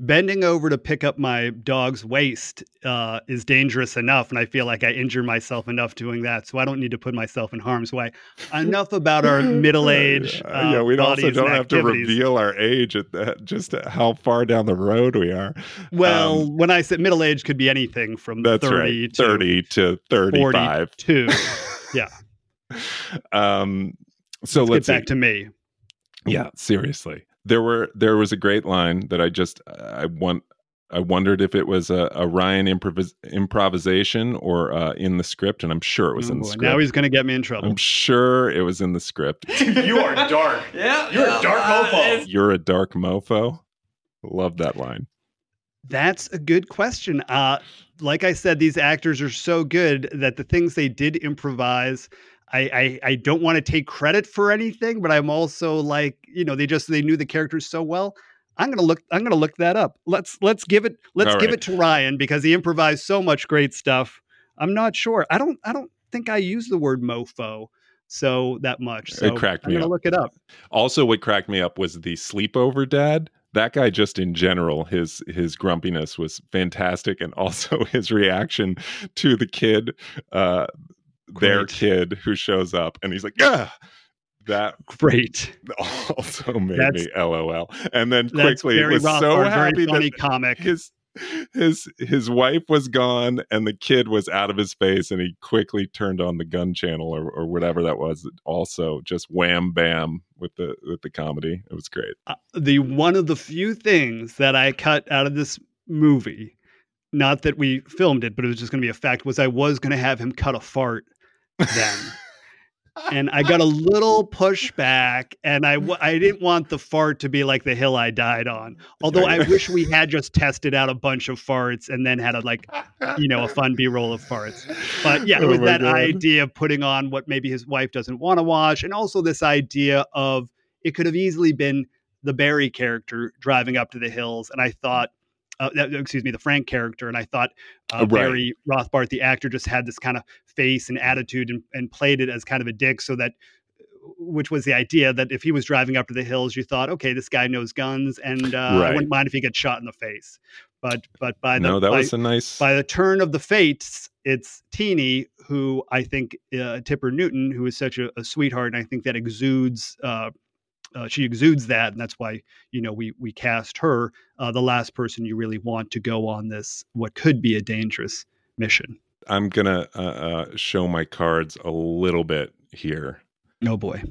Bending over to pick up my dog's waist uh, is dangerous enough, and I feel like I injure myself enough doing that, so I don't need to put myself in harm's way. Enough about our middle age. Uh, Uh, yeah, we also don't have to reveal our age at that, just how far down the road we are. Well, Um, when I said middle age, could be anything from That's 30 right, to thirty to thirty-five. 42. Yeah. um. So Let's, let's get see. back to me. yeah seriously there were there was a great line that i just i want i wondered if it was a, a ryan improvis- improvisation or uh, in the script and i'm sure it was Oh, in the script Now he's going to get me in trouble. i'm sure it was in the script you are dark. Yeah, You're a dark mofo. you're a dark mofo love that line That's a good question. Uh, like I said, these actors are so good that the things they did improvise, I, I, I don't want to take credit for anything, but I'm also like, you know, they just they knew the characters so well. I'm gonna look. I'm gonna look that up. Let's let's give it. Let's All give right. it to Ryan because he improvised so much great stuff. I'm not sure. I don't. I don't think I use the word mofo so that much. It So cracked I'm me gonna up. look it up. also what cracked me up was the sleepover dad that guy just in general his his grumpiness was fantastic and also his reaction to the kid uh their Great. kid who shows up and he's like yeah that Great. also made That's- me lol and then quickly it was Rothbart, so very happy funny that comic. his his his wife was gone and the kid was out of his face and he quickly turned on the gun channel or, or whatever that was also just wham bam with the with the comedy it was great uh, the one of the few things that I cut out of this movie, not that we filmed it, but it was just going to be a fact, was I was going to have him cut a fart then. and I got a little pushback, and I, w- I didn't want the fart to be like the hill I died on. Although I wish we had just tested out a bunch of farts and then had a like, you know, a fun B roll of farts. But yeah, it Oh was that God. idea of putting on what maybe his wife doesn't want to watch, and also this idea of it could have easily been the Barry character driving up to the hills, and I thought, uh, that- excuse me, the Frank character, and I thought uh, Right. Barry Rothbart, the actor, just had this kind of face and attitude, and, and played it as kind of a dick, so that. Which was the idea that if he was driving up to the hills, you thought, okay, this guy knows guns, and uh, I wouldn't mind if he gets shot in the face. but but by the no, that by, was a nice. by the turn of the fates, it's Teeny who I think uh, Tipper Newton, who is such a, a sweetheart, and I think that exudes. Uh, uh, she exudes that, and that's why you know we we cast her uh, the last person you really want to go on this what could be a dangerous mission. I'm gonna uh, uh, show my cards a little bit here, Oh boy,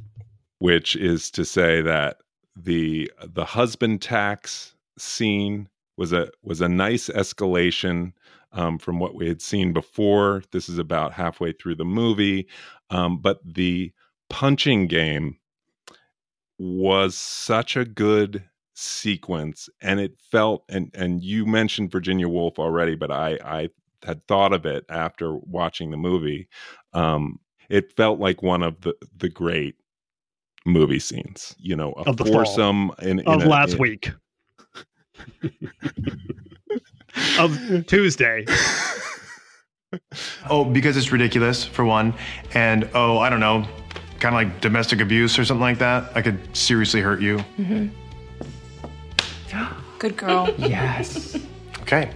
which is to say that the the husband tax scene was a was a nice escalation um, from what we had seen before. This is about halfway through the movie, um, but the punching game was such a good sequence and it felt and and you mentioned Virginia Woolf already but I I had thought of it after watching the movie um it felt like one of the the great movie scenes you know a Of the fall. foursome in, in of a- last in- week, of Tuesday. Oh, because it's ridiculous, for one. And oh, I don't know, kind of like domestic abuse or something like that. I could seriously hurt you. Mm-hmm. Good girl. Yes. Okay.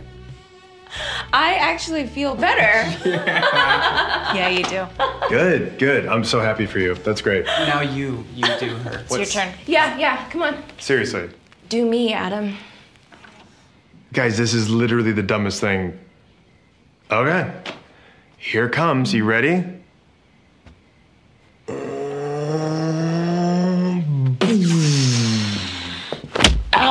I actually feel better. yeah, yeah. you do. Good, good. I'm so happy for you. That's great. now you you do her. It's your turn. Yeah, yeah, come on. Seriously. Do me, Adam. Guys, this is literally the dumbest thing. Okay. Here comes. You ready?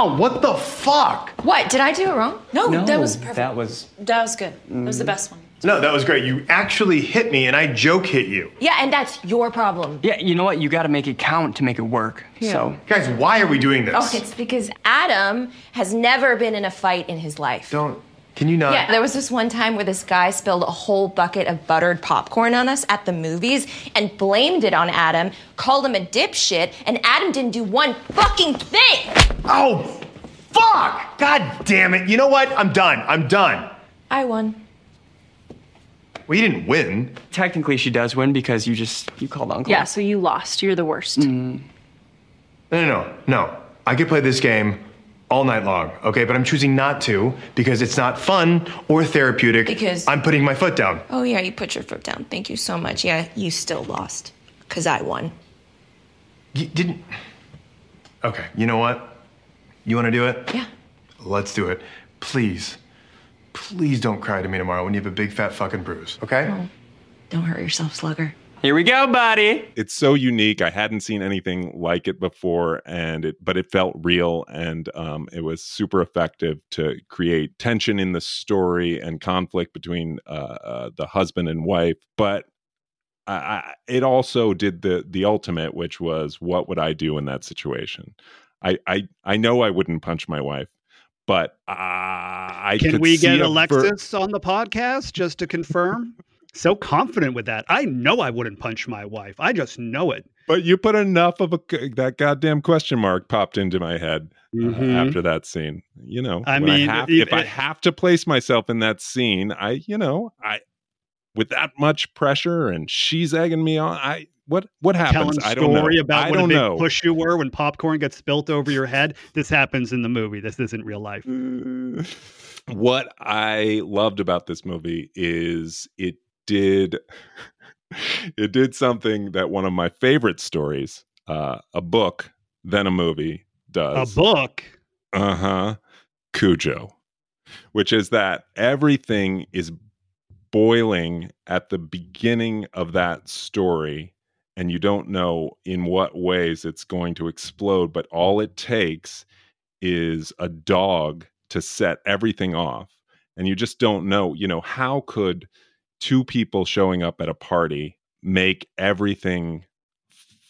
Ow, what the fuck? What? Did I do it wrong? No, No, that was perfect. That was That was good. That was the mm. best one. No, that was great. You actually hit me and I joke hit you. Yeah, and that's your problem. yeah. You know what? You got to make it count to make it work. So Guys, why are we doing this? Oh, it's because Adam has never been in a fight in his life. Don't. Can you not? Yeah, there was this one time where this guy spilled a whole bucket of buttered popcorn on us at the movies and blamed it on Adam, called him a dipshit, and Adam didn't do one fucking thing. Oh, fuck! God damn it. You know what? I'm done. I'm done. I won. Well, you didn't win. technically, she does win because you just you called uncle. Yeah, so you lost. You're the worst. Mm-hmm. No, no, no. No. I could play this game all night long, okay? But I'm choosing not to because it's not fun or therapeutic. Because- I'm putting my foot down. Oh, yeah, you put your foot down. Thank you so much. Yeah, you still lost. Because I won. You didn't. Okay, you know what? You want to do it? Yeah. Let's do it. Please, please don't cry to me tomorrow when you have a big fat fucking bruise, okay? Oh, don't hurt yourself, slugger. Here we go, buddy. it's so unique. I hadn't seen anything like it before, and it but it felt real, and um, it was super effective to create tension in the story and conflict between uh, uh, the husband and wife. But I, I, it also did the the ultimate, which was what would I do in that situation? I I, I know I wouldn't punch my wife, but uh, I Can could we see get a ver- Alexis on the podcast just to confirm? So confident with that. I know I wouldn't punch my wife. I just know it. But you put enough of a that goddamn question mark popped into my head uh, Mhm. after that scene. You know, I mean, have, e- if I have to place myself in that scene, I, you know, I with that much pressure and she's egging me on. I what what happens? I don't know. about I what don't big know. push you were when popcorn gets spilt over your head. This happens in the movie. This isn't real life. what I loved about this movie is it did it did something that one of my favorite stories, uh, a book, then a movie, does. A book. Uh huh. Cujo, which is that everything is boiling at the beginning of that story, and you don't know in what ways it's going to explode, but all it takes is a dog to set everything off. And you just don't know, you know, how could two people showing up at a party make everything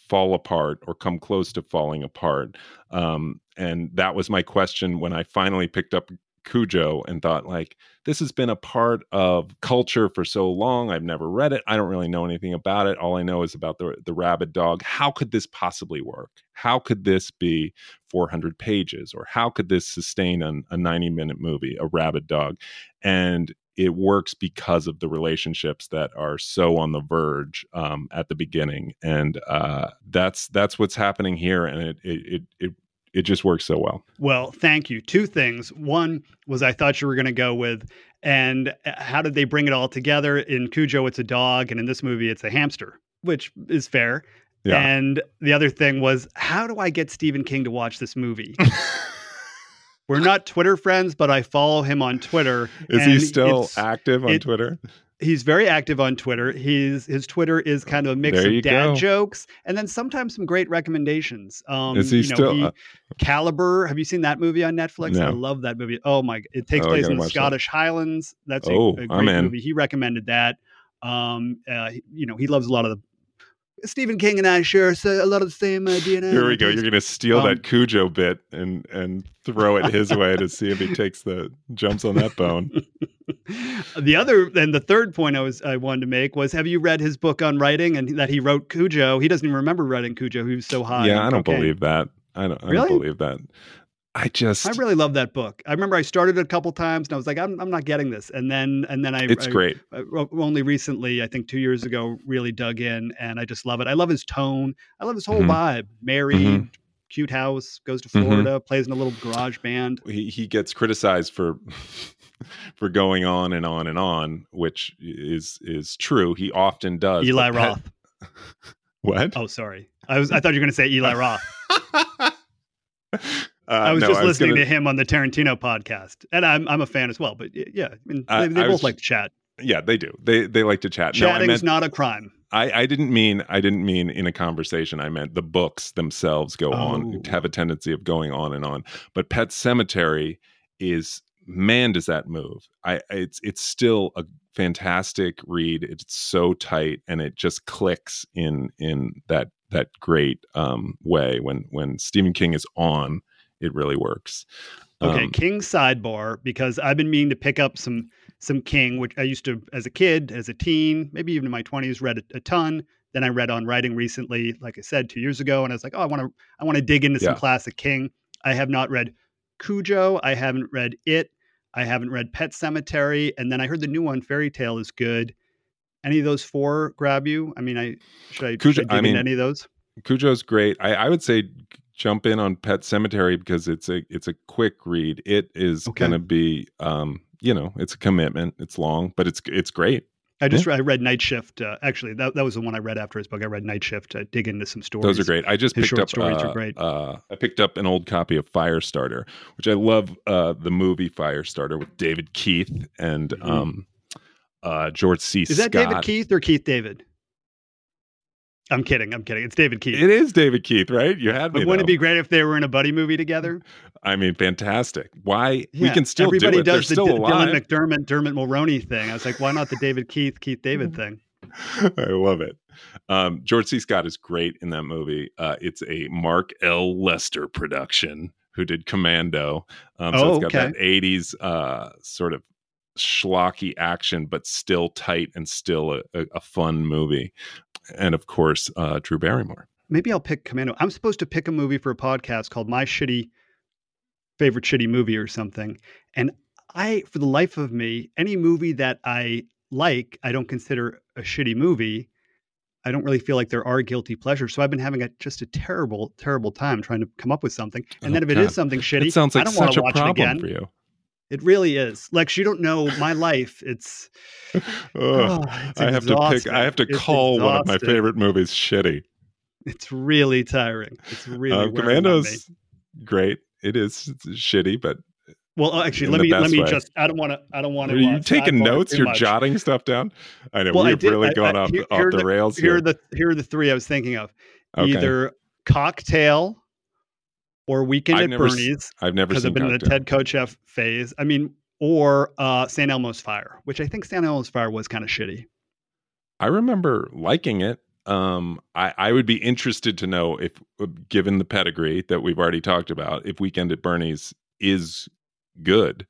fall apart or come close to falling apart? Um, and that was my question when I finally picked up Cujo and thought, like, this has been a part of culture for so long. I've never read it. I don't really know anything about it. All I know is about the the rabid dog. How could this possibly work? How could this be 400 pages, or how could this sustain an, a 90 minute movie, a rabid dog? And it works because of the relationships that are so on the verge um, at the beginning, and uh, that's that's what's happening here, and it it it. it it just works so well. Well, thank you. Two things. One was I thought you were going to go with, and uh, how did they bring it all together? In Cujo, it's a dog, and in this movie, it's a hamster, which is fair. Yeah. And the other thing was, how do I get Stephen King to watch this movie? We're not Twitter friends, but I follow him on Twitter. Is he still active on it- Twitter? He's very active on Twitter. He's his Twitter is kind of a mix of dad go. jokes and then sometimes some great recommendations. Um, Is he you know, still- he- uh, Calibre? Have you seen that movie on Netflix? I love that movie. Oh my! It takes Oh, place in the watch that. Scottish Highlands. That's a, Oh, a I'm great movie. He recommended that. Um, uh, you know, he loves a lot of the. Stephen King and I share so- a lot of the same uh, DNA. Here we go. You're going to steal Um, that Cujo bit and and throw it his way to see if he takes the jumps on that bone. the other and the third point I was I wanted to make was have you read his book on writing and that he wrote Cujo? He doesn't even remember writing Cujo. He was so high. yeah, I don't cocaine. believe that. I don't. I Really? don't believe that. I just. I really love that book. I remember I started it a couple times and I was like, I'm, I'm not getting this. And then and then I it's I- great. I ro- only recently, I think two years ago, really dug in and I just love it. I love his tone. I love his whole Mhm. vibe. Married, Mhm. cute house, goes to Mhm. Florida, plays in a little garage band. He he gets criticized for for going on and on and on, which is is true. He often does. Eli Roth. What? Oh, sorry. I was I thought you were going to say Eli Roth. Uh, I was no, just listening gonna- to him on the Tarantino podcast, and I'm I'm a fan as well. But yeah, I mean, I- they, they I both was- like to chat. Yeah, they do. They they like to chat. No, I Chatting meant not a crime. I, I didn't mean I didn't mean in a conversation. I meant the books themselves go on Oh. have a tendency of going on and on. But Pet Sematary is man does that move. I it's it's still a fantastic read. It's so tight and it just clicks in in that that great um, way when when Stephen King is on. It really works. Okay, Um, King sidebar because I've been meaning to pick up some some King, which I used to as a kid, as a teen, maybe even in my twenties, read a, a ton. Then I read on writing recently, like I said, two years ago, and I was like, oh, I want to I want to dig into some Yeah. classic King. I have not read Cujo. I haven't read It. I haven't read Pet Sematary, and then I heard the new one, Fairy Tale, is good. Any of those four grab you? I mean, I should I, Cujo- should I I mean, any of those? Cujo's great. I, I would say jump in on Pet Sematary because it's a it's a quick read. It is Okay. going to be um you know it's a commitment. It's long, but it's it's great. I just I read Night Shift. Uh, actually, that, that was the one I read after his book. I read Night Shift to dig into some stories. Those are great. I just His picked short up stories are uh, great. Uh, I picked up an old copy of Firestarter, which I love. Uh, the movie Firestarter with David Keith and Mhm. um, uh, George C. Is that David Keith or Keith David? I'm kidding. I'm kidding. It's David Keith. It is David Keith, right? You had me. but wouldn't it be great if they were in a buddy movie together? I mean, fantastic. Why we can still everybody do it? They're does the D- Dylan McDermott, Dermot Mulroney thing. I was like, why not the David Keith, Keith David thing? I love it. Um, George C. Scott is great in that movie. Uh, it's a Mark L. Lester production who did Commando. Um, so Oh, it's got okay. that 80s uh, sort of schlocky action, but still tight and still a, a, a fun movie. And of course, uh, Drew Barrymore. Maybe I'll pick Commando. I'm supposed to pick a movie for a podcast called My Shitty Favorite Shitty Movie or something. And I, for the life of me, any movie that I like, I don't consider a shitty movie. I don't really feel like there are guilty pleasures. So I've been having a, just a terrible, terrible time trying to come up with something. And Oh, then if it God. is something shitty, It sounds I like don't want to a watch it problem again. for you. It really is. Lex, you don't know my life. It's Ugh. oh, it's I have to pick. I have to It's call one of my favorite movies shitty. It's really tiring. It's really Uh, wearing on me. Commando's great. It is shitty, but Well, uh, actually, let me let me way. just. I don't want to. I don't want to. are you taking notes? You're jotting stuff down. I know Well, we've really I- gone I- off, here- the- off the, the- rails Here here. are the here are the three I was thinking of. Okay. Either Cocktail or Weekend I've at never Bernie's I've never because I've been in a Ted Kotcheff phase. I mean, or uh, St. Elmo's Fire, which I think St. Elmo's Fire was kind of shitty. I remember liking it. Um, I, I would be interested to know if, uh, given the pedigree that we've already talked about, if Weekend at Bernie's is good.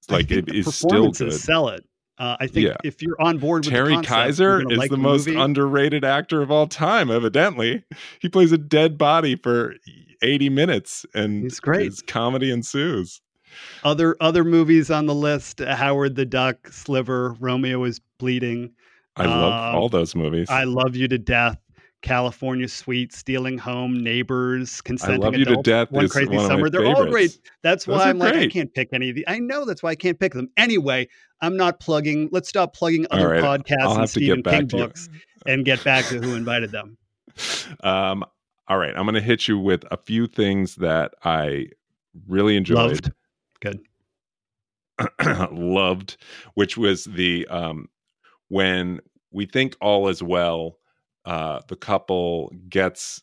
It's like it the is still good. Sell it. Uh, I think Yeah. if you're on board with Terry the concept, Kiser is like the most movie. underrated actor of all time. Evidently, he plays a dead body for eighty minutes, and He's great. His comedy ensues. other other movies on the list: Howard the Duck, Sliver, Romeo is Bleeding. I love Um, all those movies. I love you to death. California Suite, Stealing Home, Neighbors, I Consenting Love You to Death One Crazy one Summer. They're all great. That's Those why I'm like, I can't pick any of these. I know that's why I can't pick them. Anyway, I'm not plugging. Let's stop plugging other right, podcasts and get Stephen back King to books and get back to who invited them. Um, all right, I'm going to hit you with a few things that I really enjoyed. Loved. Good. loved, which was the um, when we think all is well, uh, the couple gets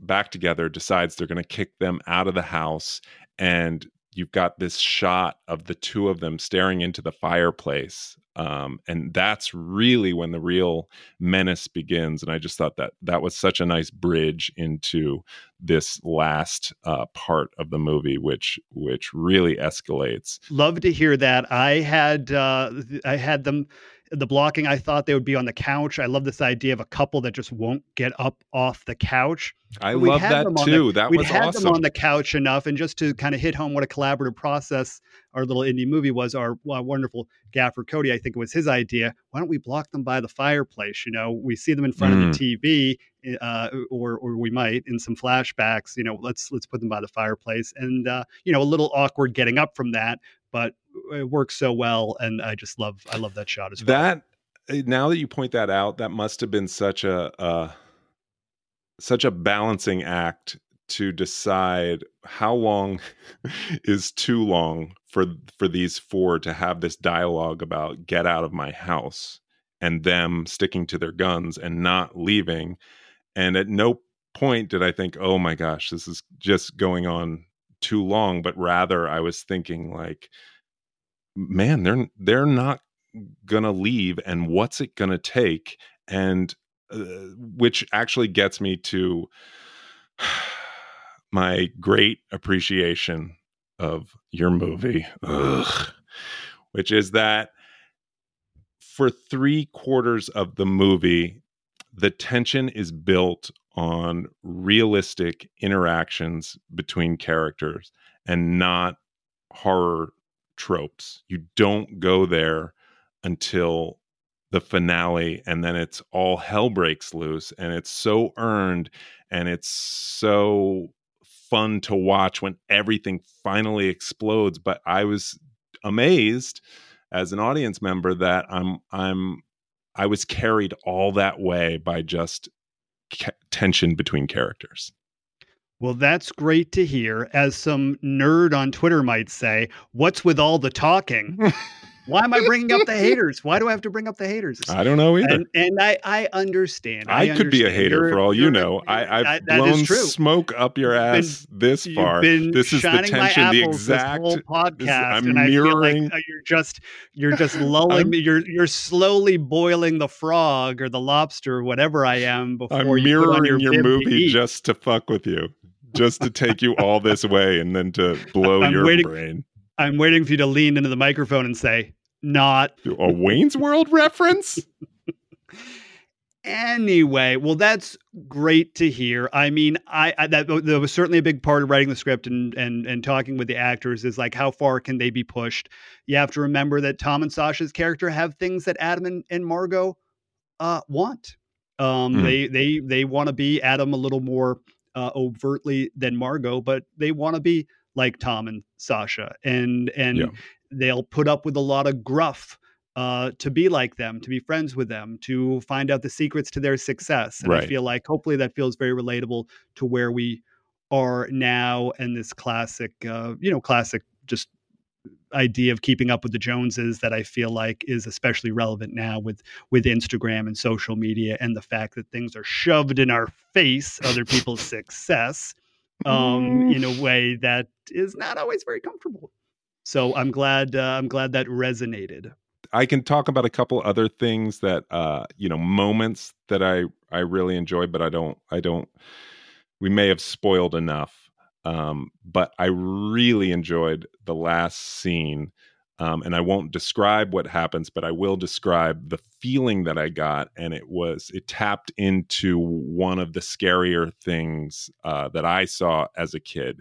back together, decides they're going to kick them out of the house, and you've got this shot of the two of them staring into the fireplace. Um, and that's really when the real menace begins. And I just thought that that was such a nice bridge into this last uh, part of the movie, which which really escalates. Love to hear that. I had uh, I had them the blocking. I thought they would be on the couch. I love this idea of a couple that just won't get up off the couch. I We'd love that too. the- that was had awesome. them on the couch enough, and just to kind of hit home what a collaborative process our little indie movie was. Our uh, wonderful gaffer Cody, I think it was his idea. Why don't we block them by the fireplace? You know, we see them in front Mm. of the TV, uh, or or we might in some flashbacks. You know, let's let's put them by the fireplace, and uh, you know, a little awkward getting up from that, but it works so well, and I just love I love that shot as well. that eh, now that you point that out, that must have been such a uh, such a balancing act to decide how long is too long for for these four to have this dialogue about get out of my house and them sticking to their guns and not leaving and at no point did i think oh my gosh this is just going on too long but rather i was thinking like man they're they're not gonna leave and what's it gonna take and uh, which actually gets me to my great appreciation of your movie Ugh. which is that for three quarters of the movie the tension is built on realistic interactions between characters and not horror tropes. You don't go there until the finale and then it's all hell breaks loose and it's so earned and it's so fun to watch when everything finally explodes. But i was amazed as an audience member that i'm i'm i was carried all that way by just ca- tension between characters Well, that's great to hear. As some nerd on Twitter might say, what's with all the talking? Why am I bringing up the haters? Why do I have to bring up the haters? i don't know either And, and I, I understand. I, could be a hater You're- for all you know. I, I've I- blown smoke up your You've been- ass this far. This is the tension, the exact. this whole podcast, I'm and I feel mirroring- like uh, you're just you're just lulling. You're you're slowly boiling the frog or the lobster, or whatever I am, before I'm you put on mirroring your, your, movie just to fuck with you, just to take you all this way and then to blow I'm your waiting- brain. I'm waiting for you to lean into the microphone and say, "Not A Wayne's World reference? Anyway, well, that's great to hear. I mean, I, I that, that was certainly a big part of writing the script and and and talking with the actors is like how far can they be pushed? You have to remember that Tom and Sasha's character have things that Adam and, and Margot uh, want. Um, Mm. They they they want to be Adam a little more uh, overtly than Margot, but they want to be like Tom and Sasha, and and Yeah. they'll put up with a lot of gruff uh, to be like them, to be friends with them, to find out the secrets to their success. And I feel like hopefully that feels very relatable to where we are now and this classic, uh, you know, classic just idea of keeping up with the Joneses that I feel like is especially relevant now with with Instagram and social media and the fact that things are shoved in our face, other people's success, um, in a way that is not always very comfortable. So I'm glad uh, I'm glad that resonated. I can talk about a couple other things that uh you know moments that I I really enjoy but I don't I don't we may have spoiled enough um but I really enjoyed the last scene um and I won't describe what happens but I will describe the feeling that I got and it was it tapped into one of the scarier things uh that I saw as a kid.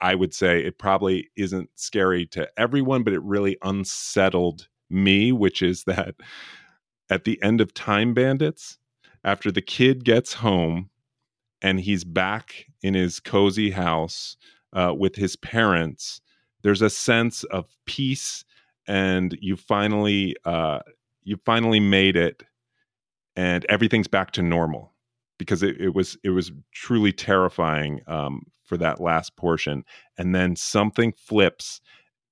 I would say it probably isn't scary to everyone, but it really unsettled me, which is that at the end of Time Bandits, after the kid gets home and he's back in his cozy house uh, with his parents, there's a sense of peace, and you finally uh, you finally made it, and everything's back to normal because it, it was it was truly terrifying um, for that last portion, and then something flips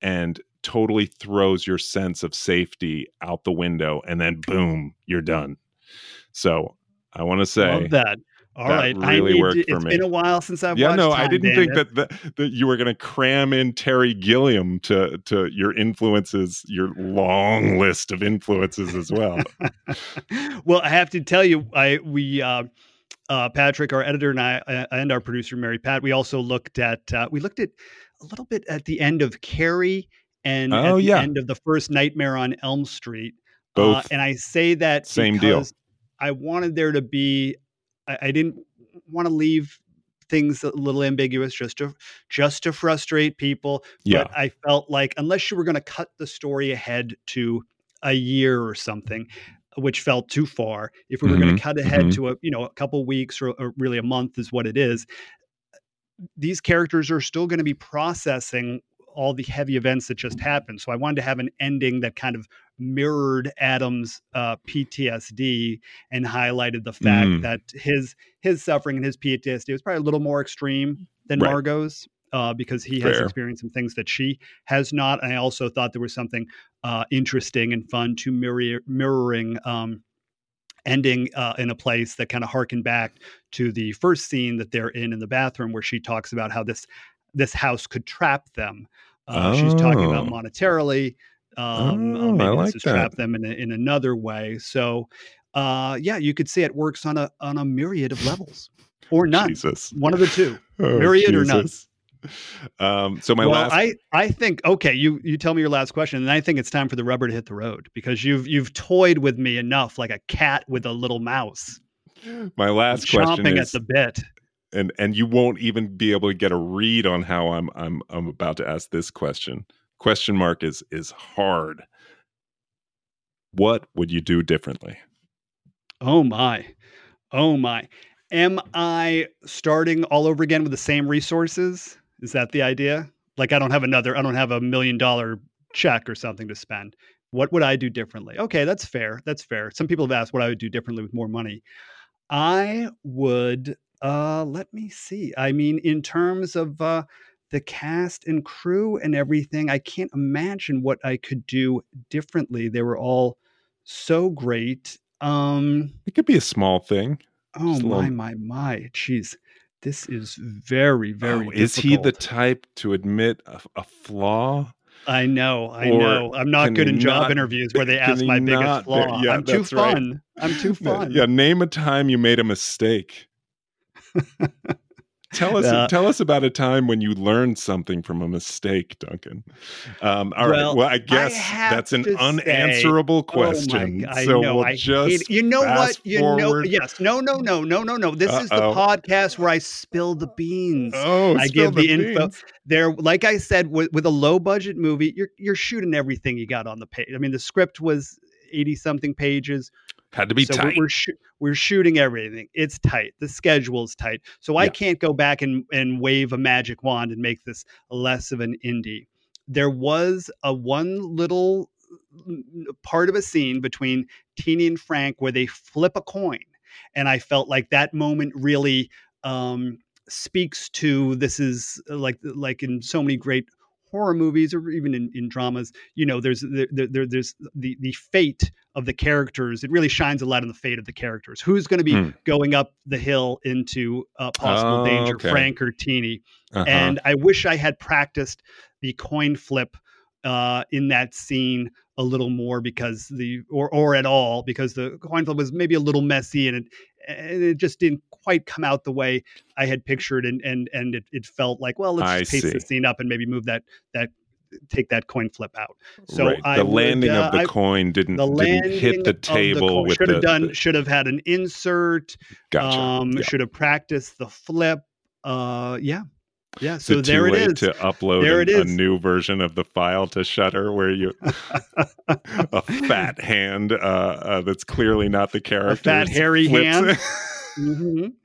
and totally throws your sense of safety out the window, and then boom, you're done. So I want to say Love that. All that right, really I need worked to, for It's me. been a while since I've watched. yeah, watched. no, I didn't think that, that that you were going to cram in Terry Gilliam to to your influences, your long list of influences as well. well, I have to tell you, I we uh, uh, Patrick, our editor, and I, uh, and our producer Mary Pat, we also looked at uh, we looked at a little bit at the end of Carrie and at Oh, the yeah. end of the first Nightmare on Elm Street. Both uh, and I say that same deal. I wanted there to be. I, I didn't want to leave things a little ambiguous just to just to frustrate people Yeah. but I felt like unless you were going to cut the story ahead to a year or something, which felt too far, if we were going to cut ahead mhm. to a you know a couple weeks or, or really a month is what it is, these characters are still going to be processing all the heavy events that just happened. So I wanted to have an ending that kind of mirrored Adam's uh, PTSD and highlighted the fact Mm. that his his suffering and his PTSD was probably a little more extreme than Right. Margot's uh, because he has experienced some things that she has not. And I also thought there was something uh, interesting and fun to mirror, mirroring um, ending uh, in a place that kind of harkened back to the first scene that they're in in the bathroom where she talks about how this this house could trap them. Uh, She's talking about Oh. monetarily. Um, uh, Oh, I maybe like this is that. trap them in, a, in another way. So, uh, yeah, you could say it works on a on a myriad of levels, or none. Jesus. One of the two. Oh, Myriad or none? Um, so my well, last I, I think okay. You you tell me your last question, and I think it's time for the rubber to hit the road because you've you've toyed with me enough, like a cat with a little mouse, my last question chomping is at the bit. And and you won't even be able to get a read on how I'm I'm I'm about to ask this question. Question mark is is hard. What would you do differently? Oh my, oh my. Am I starting all over again with the same resources? Is that the idea? Like I don't have another. I don't have a million dollar check or something to spend. What would I do differently? Okay, that's fair. That's fair. Some people have asked what I would do differently with more money. I would uh let me see. I mean in terms of uh the cast and crew and everything, I can't imagine what I could do differently. They were all so great. Um It could be a small thing. oh Just my little- my my. Jeez. This is very very Oh, is he the type to admit a, a flaw? I know, I Or know. I'm not good in job not- interviews where they ask my biggest flaw. yeah, I'm too that's right. fun. I'm too fun. Yeah, name a time you made a mistake. Tell us Uh, tell us about a time when you learned something from a mistake, Duncan. Um, all right. Well, Well, I I guess have that's an to say- unanswerable Oh question. so know. we'll I just. You know what? You know. Yes. No. No. No. No. No. No. This is the podcast where I spill the beans. Oh, I give the info. beans. There, like I said, with, with a low budget movie, you're you're shooting everything you got on the page. I mean, the script was eighty something pages. Had to be so tight. We're, we're, we're shooting everything. It's tight. The schedule's tight. So I Yeah. can't go back and, and wave a magic wand and make this less of an indie. There was a one little part of a scene between Teeny and Frank where they flip a coin. And I felt like that moment really um, speaks to this is like like in so many great horror movies or even in, in dramas you know there's there, there, there's the the fate of the characters it really shines a light on the fate of the characters who's going to be Hmm. going up the hill into uh, possible Oh, danger okay. frank or teeny Uh-huh. and i wish i had practiced the coin flip uh, in that scene a little more because the or or at all because the coin flip was maybe a little messy and it and it just didn't quite come out the way I had pictured and and and it, it felt like well let's I just pace the scene up and maybe move that that take that coin flip out. So right. I the would, landing uh, of the I- coin didn't, the didn't hit the table with should the, have done the- should have had an insert gotcha. um Yeah. should have practiced the flip uh yeah Yeah, so it there it is. to upload There it a is. new version of the file to Shudder where you a fat hand uh, uh, that's clearly not the character. a fat, hairy hand. Mhm.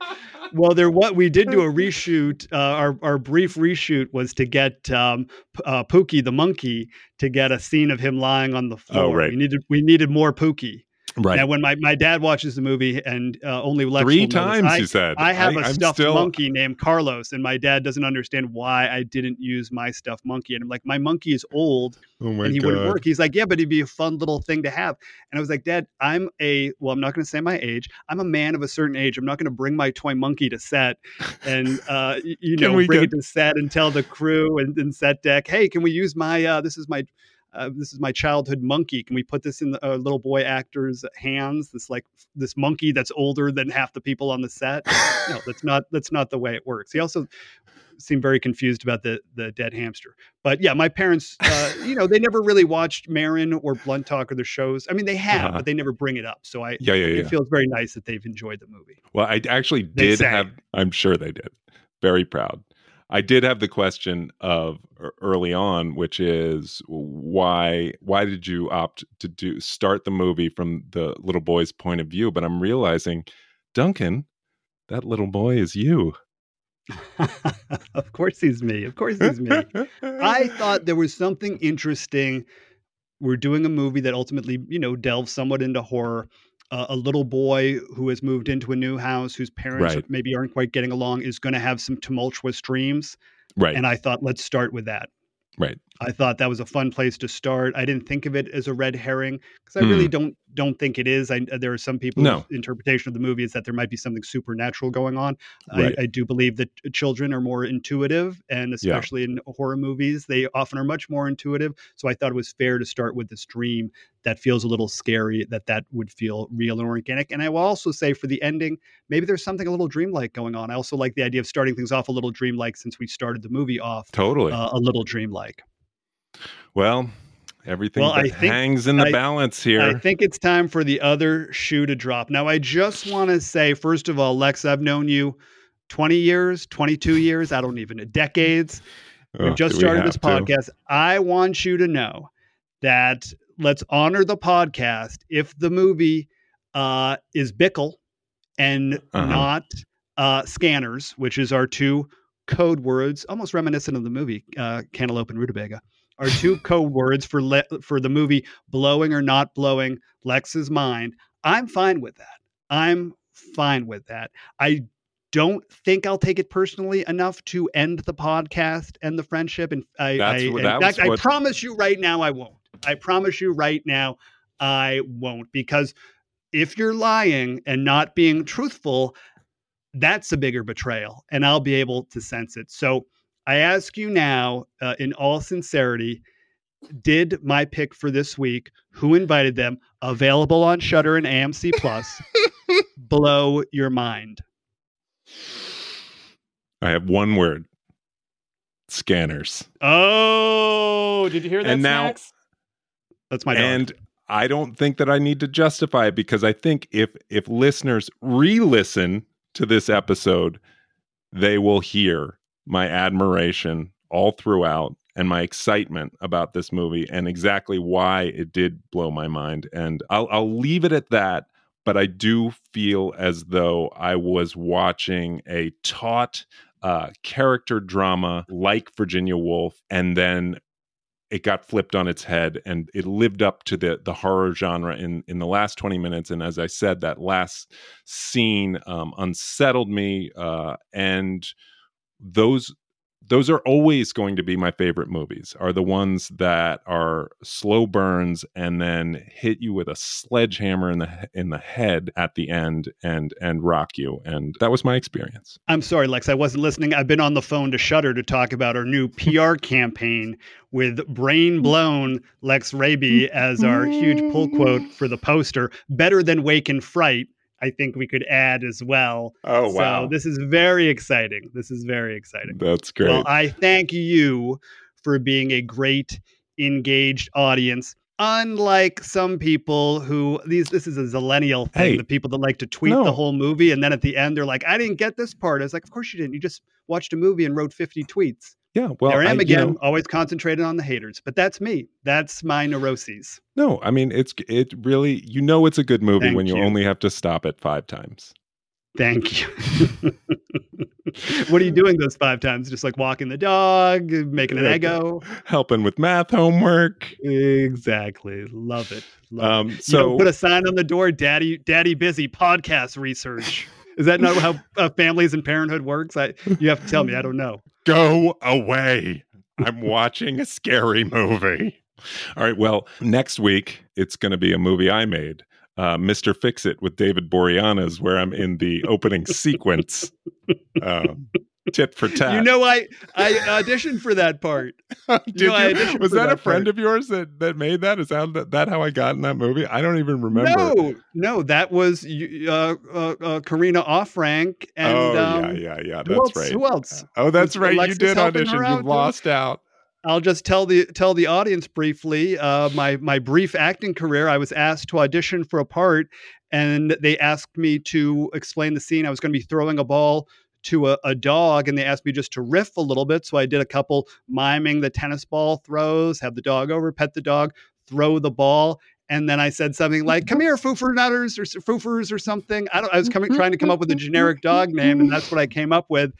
Well, there what we did do a reshoot. Uh, our our brief reshoot was to get um, uh, Pookie the monkey to get a scene of him lying on the floor. Oh, right. We needed we needed more Pookie. Right. Now, when my, my dad watches the movie, and uh, only Lex Three will notice, times I, said. I have a I'm stuffed still- monkey named Carlos, and my dad doesn't understand why I didn't use my stuffed monkey. And I'm like, my monkey is old, Oh and he god. wouldn't work. He's like, yeah, but it'd be a fun little thing to have. And I was like, Dad, I'm a well, I'm not going to say my age. I'm a man of a certain age. I'm not going to bring my toy monkey to set and uh, you know we bring get- it to set and tell the crew and, and set deck, hey, can we use my uh, this is my uh, this is my childhood monkey. Can we put this in the uh, little boy actor's hands? This like this monkey that's older than half the people on the set. no, that's not that's not the way it works. He also seemed very confused about the the dead hamster. But yeah, my parents, uh, you know, they never really watched Maron or Blunt Talk or the shows. I mean, they have, Uh-huh. but they never bring it up. So I, yeah, yeah, yeah. it feels very nice that they've enjoyed the movie. Well, I actually did have. I'm sure they did. Very proud. I did have the question of early on, which is why why did you opt to do start the movie from the little boy's point of view? But I'm realizing, Duncan, that little boy is you. of course, he's me. Of course, he's me. I thought there was something interesting. We're doing a movie that ultimately, you know, delves somewhat into horror. Uh, a little boy who has moved into a new house, whose parents Right. maybe aren't quite getting along, is going to have some tumultuous dreams. right, And I thought, let's start with that. right. I thought that was a fun place to start. I didn't think of it as a red herring because I really don't don't think it is. I, there are some people's Hmm. No. interpretation of the movie is that there might be something supernatural going on. Right. I, I do believe that children are more intuitive, and especially in horror movies, they often are much more intuitive. So I thought it was fair to start with this dream that feels a little scary. That that would feel real and organic. And I will also say for the ending, maybe there's something a little dreamlike going on. I also like the idea of starting things off a little dreamlike since we started the movie off Totally. uh, a little dreamlike. Well, everything well, I think- hangs in the I- balance here. I think it's time for the other shoe to drop. Now, I just want to say, first of all, Lex, I've known you 20 years, 22 years, I don't even know, decades. Oh, We've just do we started this have to? podcast. I want you to know that let's honor the podcast if the movie uh, is Bickle and Uh-huh. not uh, Scanners, which is our two code words, almost reminiscent of the movie uh, Cantaloupe and Rutabaga. Our two code words for le- for the movie blowing or not blowing Lex's mind. I'm fine with that. I'm fine with that. I don't think I'll take it personally enough to end the podcast and the friendship. And I, That's I, what- in fact, was I promise you right now, I won't. I promise you right now, I won't. Because if you're lying and not being truthful, that's a bigger betrayal, and I'll be able to sense it. So I ask you now, uh, in all sincerity, did my pick for this week, who invited them, available on Shudder and AMC Plus, blow your mind? I have one word. Scanners. Oh, did you hear that? And now- Snacks? that's my dog. and I don't think that I need to justify it because I think if if listeners re-listen to this episode, they will hear my admiration all throughout and my excitement about this movie and exactly why it did blow my mind. And I'll I'll leave it at that. But I do feel as though I was watching a taut uh, character drama like Virginia Woolf, and then it got flipped on its head and it lived up to the the horror genre in in the last 20 minutes and as i said that last scene um, unsettled me uh, and those those are always going to be my favorite movies are the ones that are slow burns and then hit you with a sledgehammer in the in the head at the end and and rock you and that was my experience I'm sorry, Lex, I wasn't listening. I've been on the phone to Shudder to talk about our new PR campaign with brain blown Lex Raby as our huge pull quote for the poster. Better than Wake in Fright, I think we could add as well. oh wow. So this is very exciting. This is very exciting. that's great Well, I thank you for being a great, engaged audience. unlike some people who these this is a zillennial thing Hey. the people that like to tweet No. the whole movie and then at the end they're like i didn't get this part i was like of course you didn't you just watched a movie and wrote 50 tweets Yeah, well, there i am you again know- always concentrated on the haters but that's me that's my neuroses no, I mean it's it really. You know, it's a good movie Thank when you, you. only have to stop it five times. thank you what are you doing those five times just like walking the dog making an ego Helping with math homework. exactly love it love Um, it. you so put a sign on the door daddy daddy busy podcast research is that not how uh, families and parenthood works i you have to tell me i don't know go away. I'm watching a scary movie. All right. Well, next week it's going to be a movie I made, uh, Mr. Fix It with David Boreanaz, where I'm in the opening sequence, um, tit for tat. you know i i auditioned for that part Did know, I you? Was for that, a friend part. of yours that that made that? Is that that how I got in that movie? I don't even remember. no no that was uh, uh, uh, karina offrank and oh um, yeah, yeah, yeah. That's else, right. who else Oh, that's right. Alexis you did audition. You lost out. I'll just tell the tell the audience briefly. Uh, my my brief acting career, I was asked to audition for a part, and they asked me to explain the scene. I was going to be throwing a ball to a, a dog, and they asked me just to riff a little bit. So I did a couple miming the tennis ball throws, have the dog over, pet the dog, throw the ball. And then I said something like, "Come here, foofers nutters or foofers or something." I. I was coming trying to come up with a generic dog name, and that's what I came up with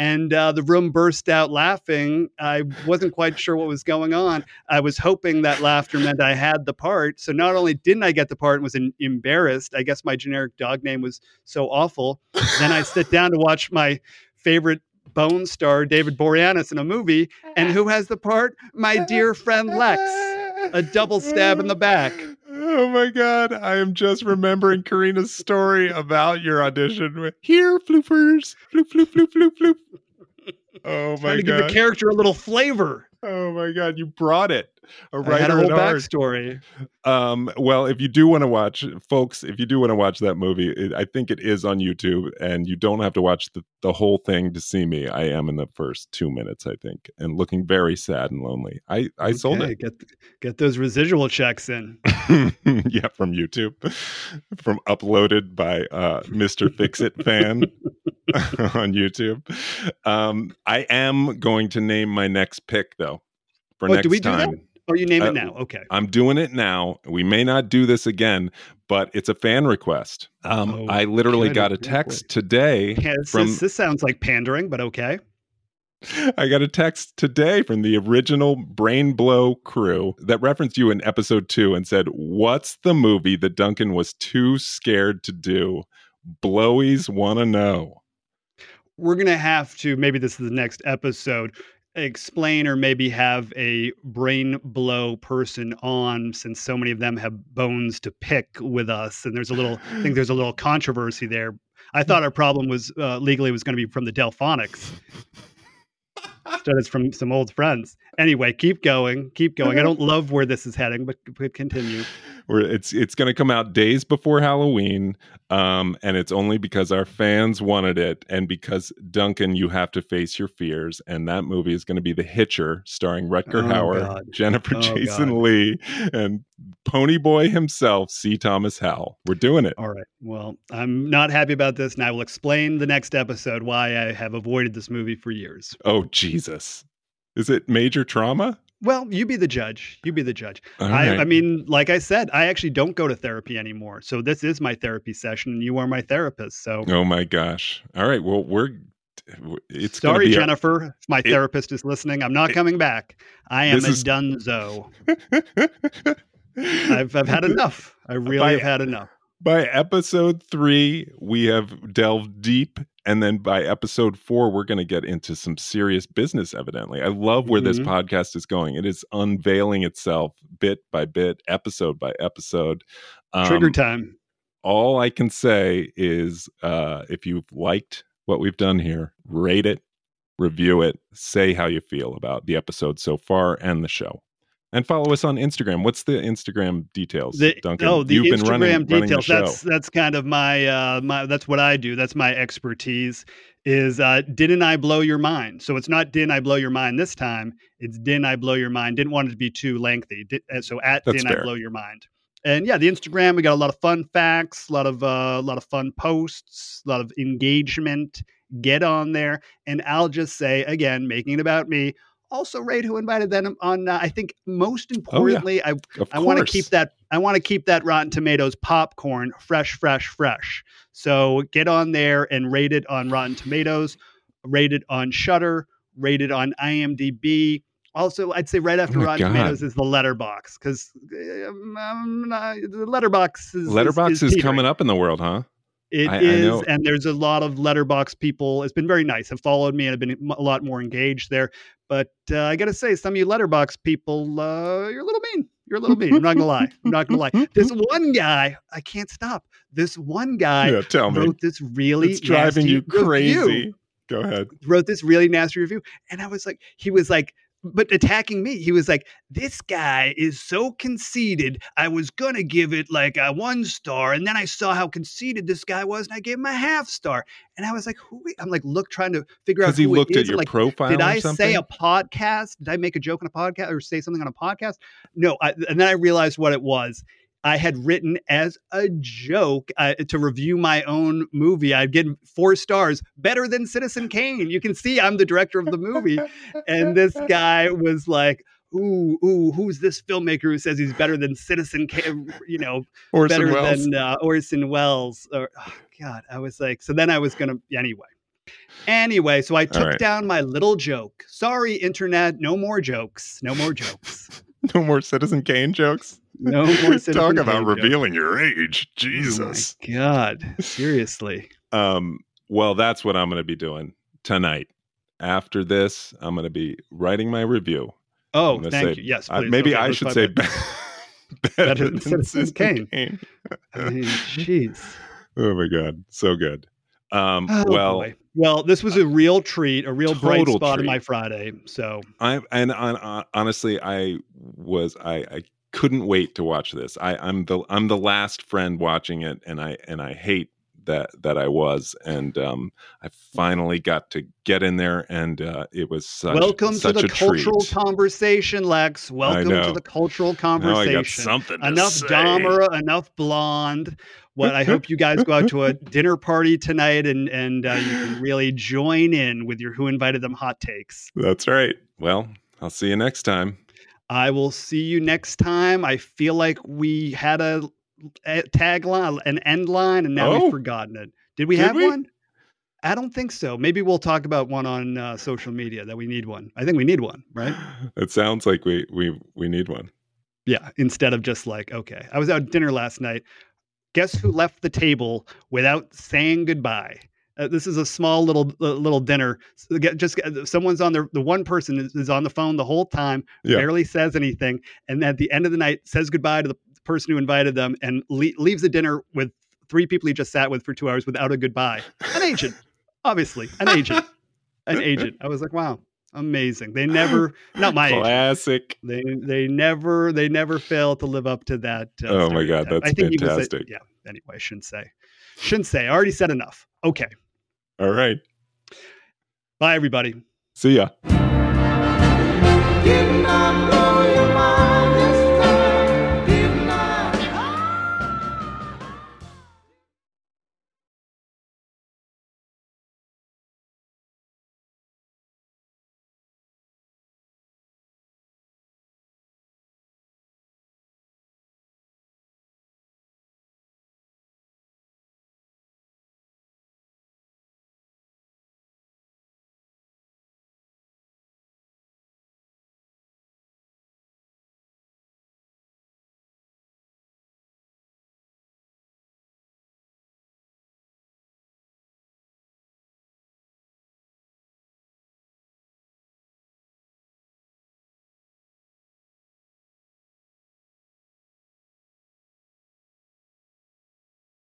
and uh, the room burst out laughing. I wasn't quite sure what was going on. I was hoping that laughter meant I had the part. So not only didn't I get the part and was embarrassed, I guess my generic dog name was so awful. Then I sit down to watch my favorite Bones star, David Boreanaz, in a movie. And who has the part? My dear friend Lex. A double stab in the back. Oh my god, I am just remembering Karina's story about your audition with here, floopers, floop, floop, floop, floop, floop. Oh my god. Trying to give the character a little flavor. Oh my god, you brought it. A had a writer whole backstory. Um, well, if you do want to watch, folks, if you do want to watch that movie, it, I think it is on YouTube, and you don't have to watch the, the whole thing to see me. I am in the first two minutes, I think, and looking very sad and lonely. I I sold it. Get get those residual checks in. yeah, from YouTube, from uploaded by uh, Mr. Fix It fan on YouTube. Um, I am going to name my next pick though. For Oh, next do we do time. that? Or you name Uh, it now? Okay. I'm doing it now. We may not do this again, but it's a fan request. Um, Oh, I literally got a Oh, text today Yeah, this, from this, this sounds like pandering, but okay. I got a text today from the original Brain Blow crew that referenced you in episode two and said, What's the movie that Duncan was too scared to do? Blowies want to know. We're gonna have to maybe this is the next episode. Explain or maybe have a brain blow person on since so many of them have bones to pick with us. And there's a little I think there's a little controversy there. I thought our problem was uh, legally was going to be from the Delfonics. Instead, it's from some old friends. Anyway, keep going, keep going. I don't love where this is heading, but, but continue. It's it's going to come out days before Halloween, um, and it's only because our fans wanted it, and because Duncan, you have to face your fears, and that movie is going to be The Hitcher, starring Rutger Oh, Hauer, God. Jennifer Oh, Jason God. Leigh, and Ponyboy himself, C. Thomas Howell. We're doing it. All right. Well, I'm not happy about this, and I will explain the next episode why I have avoided this movie for years. Oh Jesus, is it major trauma? Well, you be the judge. You be the judge. I. I mean, like I said, I actually don't go to therapy anymore. So this is my therapy session, and you are my therapist. So Oh my gosh! All right, well we're it's sorry, be a- Jennifer. if my therapist is listening, I'm not coming back. I am a is- dunzo. I've, I've had enough. I really By- have had enough. by episode three, we have delved deep. And then by episode four, we're going to get into some serious business, evidently. I love where this Mhm. podcast is going. It is unveiling itself bit by bit, episode by episode. Trigger Um, time. all I can say is uh, if you've liked what we've done here, rate it, review it, say how you feel about the episode so far and the show. And follow us on Instagram. What's the Instagram details, The, Duncan? oh, the You've Instagram been running, running the details. show. That's that's kind of my uh, my that's what I do. That's my expertise. Is uh, didn't I blow your mind? So it's not didn't I blow your mind this time. It's didn't I blow your mind? Didn't want it to be too lengthy. Did, uh, so at That's didn't I blow your mind? And yeah, the Instagram we got a lot of fun facts, a lot of uh, a lot of fun posts, a lot of engagement. Get on there, and I'll just say again, making it about me. Also, rate who invited them on. Uh, I think most importantly, I Of I want to keep that. I want to keep that Rotten Tomatoes popcorn fresh, fresh, fresh. So get on there and rate it on Rotten Tomatoes, rate it on Shudder, rate it on IMDb. Also, I'd say right after Oh Rotten God. Tomatoes is the Letterboxd because um, the Letterboxd is Letterboxd is, teetering. coming up in the world, huh? It I- I is, know. and there's a lot of Letterboxd people. It's been very nice. Have followed me and have been a lot more engaged there. But uh, I got to say, some of you Letterboxd people, uh, you're a little mean. You're a little mean. I'm not gonna lie. I'm not gonna lie. This one guy, I can't stop. This one guy yeah, tell me. wrote this really It's driving you crazy. review. Go ahead. Wrote this really nasty review, and I was like, he was like, but attacking me. He was like, this guy is so conceited. I was gonna give it like a one star, and then I saw how conceited this guy was, and I gave him a half star. And I was like, who? I'm like, look, trying to figure out Because he looked at your like, profile. did I something? say a podcast? Did I make a joke on a podcast or say something on a podcast? No. I, and then I realized what it was. I had written as a joke uh, to review my own movie. I'd given four stars, better than Citizen Kane. You can see I'm the director of the movie. and this guy was like, Ooh, ooh, who's this filmmaker who says he's better than Citizen Kane? You know, Orson better Welles. than uh, Orson Welles. Or oh, God, I was like, so then I was gonna anyway. Anyway, so I took right. down my little joke. Sorry, internet, no more jokes. No more jokes. no more Citizen Kane jokes. No more Talk about revealing your age. Oh Jesus. my God, seriously. Um, well, that's what I'm going to be doing tonight. After this, I'm going to be writing my review. Oh, thank say- you. Yes, Uh, maybe Okay, I should say be- better, Better than Citizen Kane. Kane. I mean, jeez. oh my god, so good. Um, Oh, well, boy. well, this was a real treat, a real bright spot on treat. my Friday. So I and on, on, honestly, I was I, I couldn't wait to watch this. I, I'm the I'm the last friend watching it, and I and I hate that that I was, and um, I finally got to get in there, and uh, it was such welcome to the cultural treat. conversation, Lex. Welcome to the cultural conversation. something enough. Dahmer, enough blonde. What I hope you guys go out to a dinner party tonight and and uh, you can really join in with your who invited them hot takes. That's right. Well, I'll see you next time. I will see you next time. I feel like we had a, a tagline, an end line, and now Oh. we've forgotten it. Did we Did have we? one? I don't think so. Maybe we'll talk about one on uh, social media that we need one. I think we need one, right? It sounds like we we we need one. Yeah, instead of just like, okay, I was out at dinner last night. Guess who left the table without saying goodbye? Uh, this is a small little uh, little dinner. So get- just uh, someone's on the the one person is, is on the phone the whole time, Yeah. barely says anything, and at the end of the night says goodbye to the person who invited them and le- leaves the dinner with three people he just sat with for two hours without a goodbye. An agent, obviously, an agent, an agent. I was like, wow, amazing. They never, not my agent. Classic. They they never they never fail to live up to that. Uh, Oh my God, that's I think would say- fantastic. yeah. Anyway, I shouldn't say. Shouldn't say. I already said enough. Okay. All right. Bye, everybody. See ya. Didn't I blow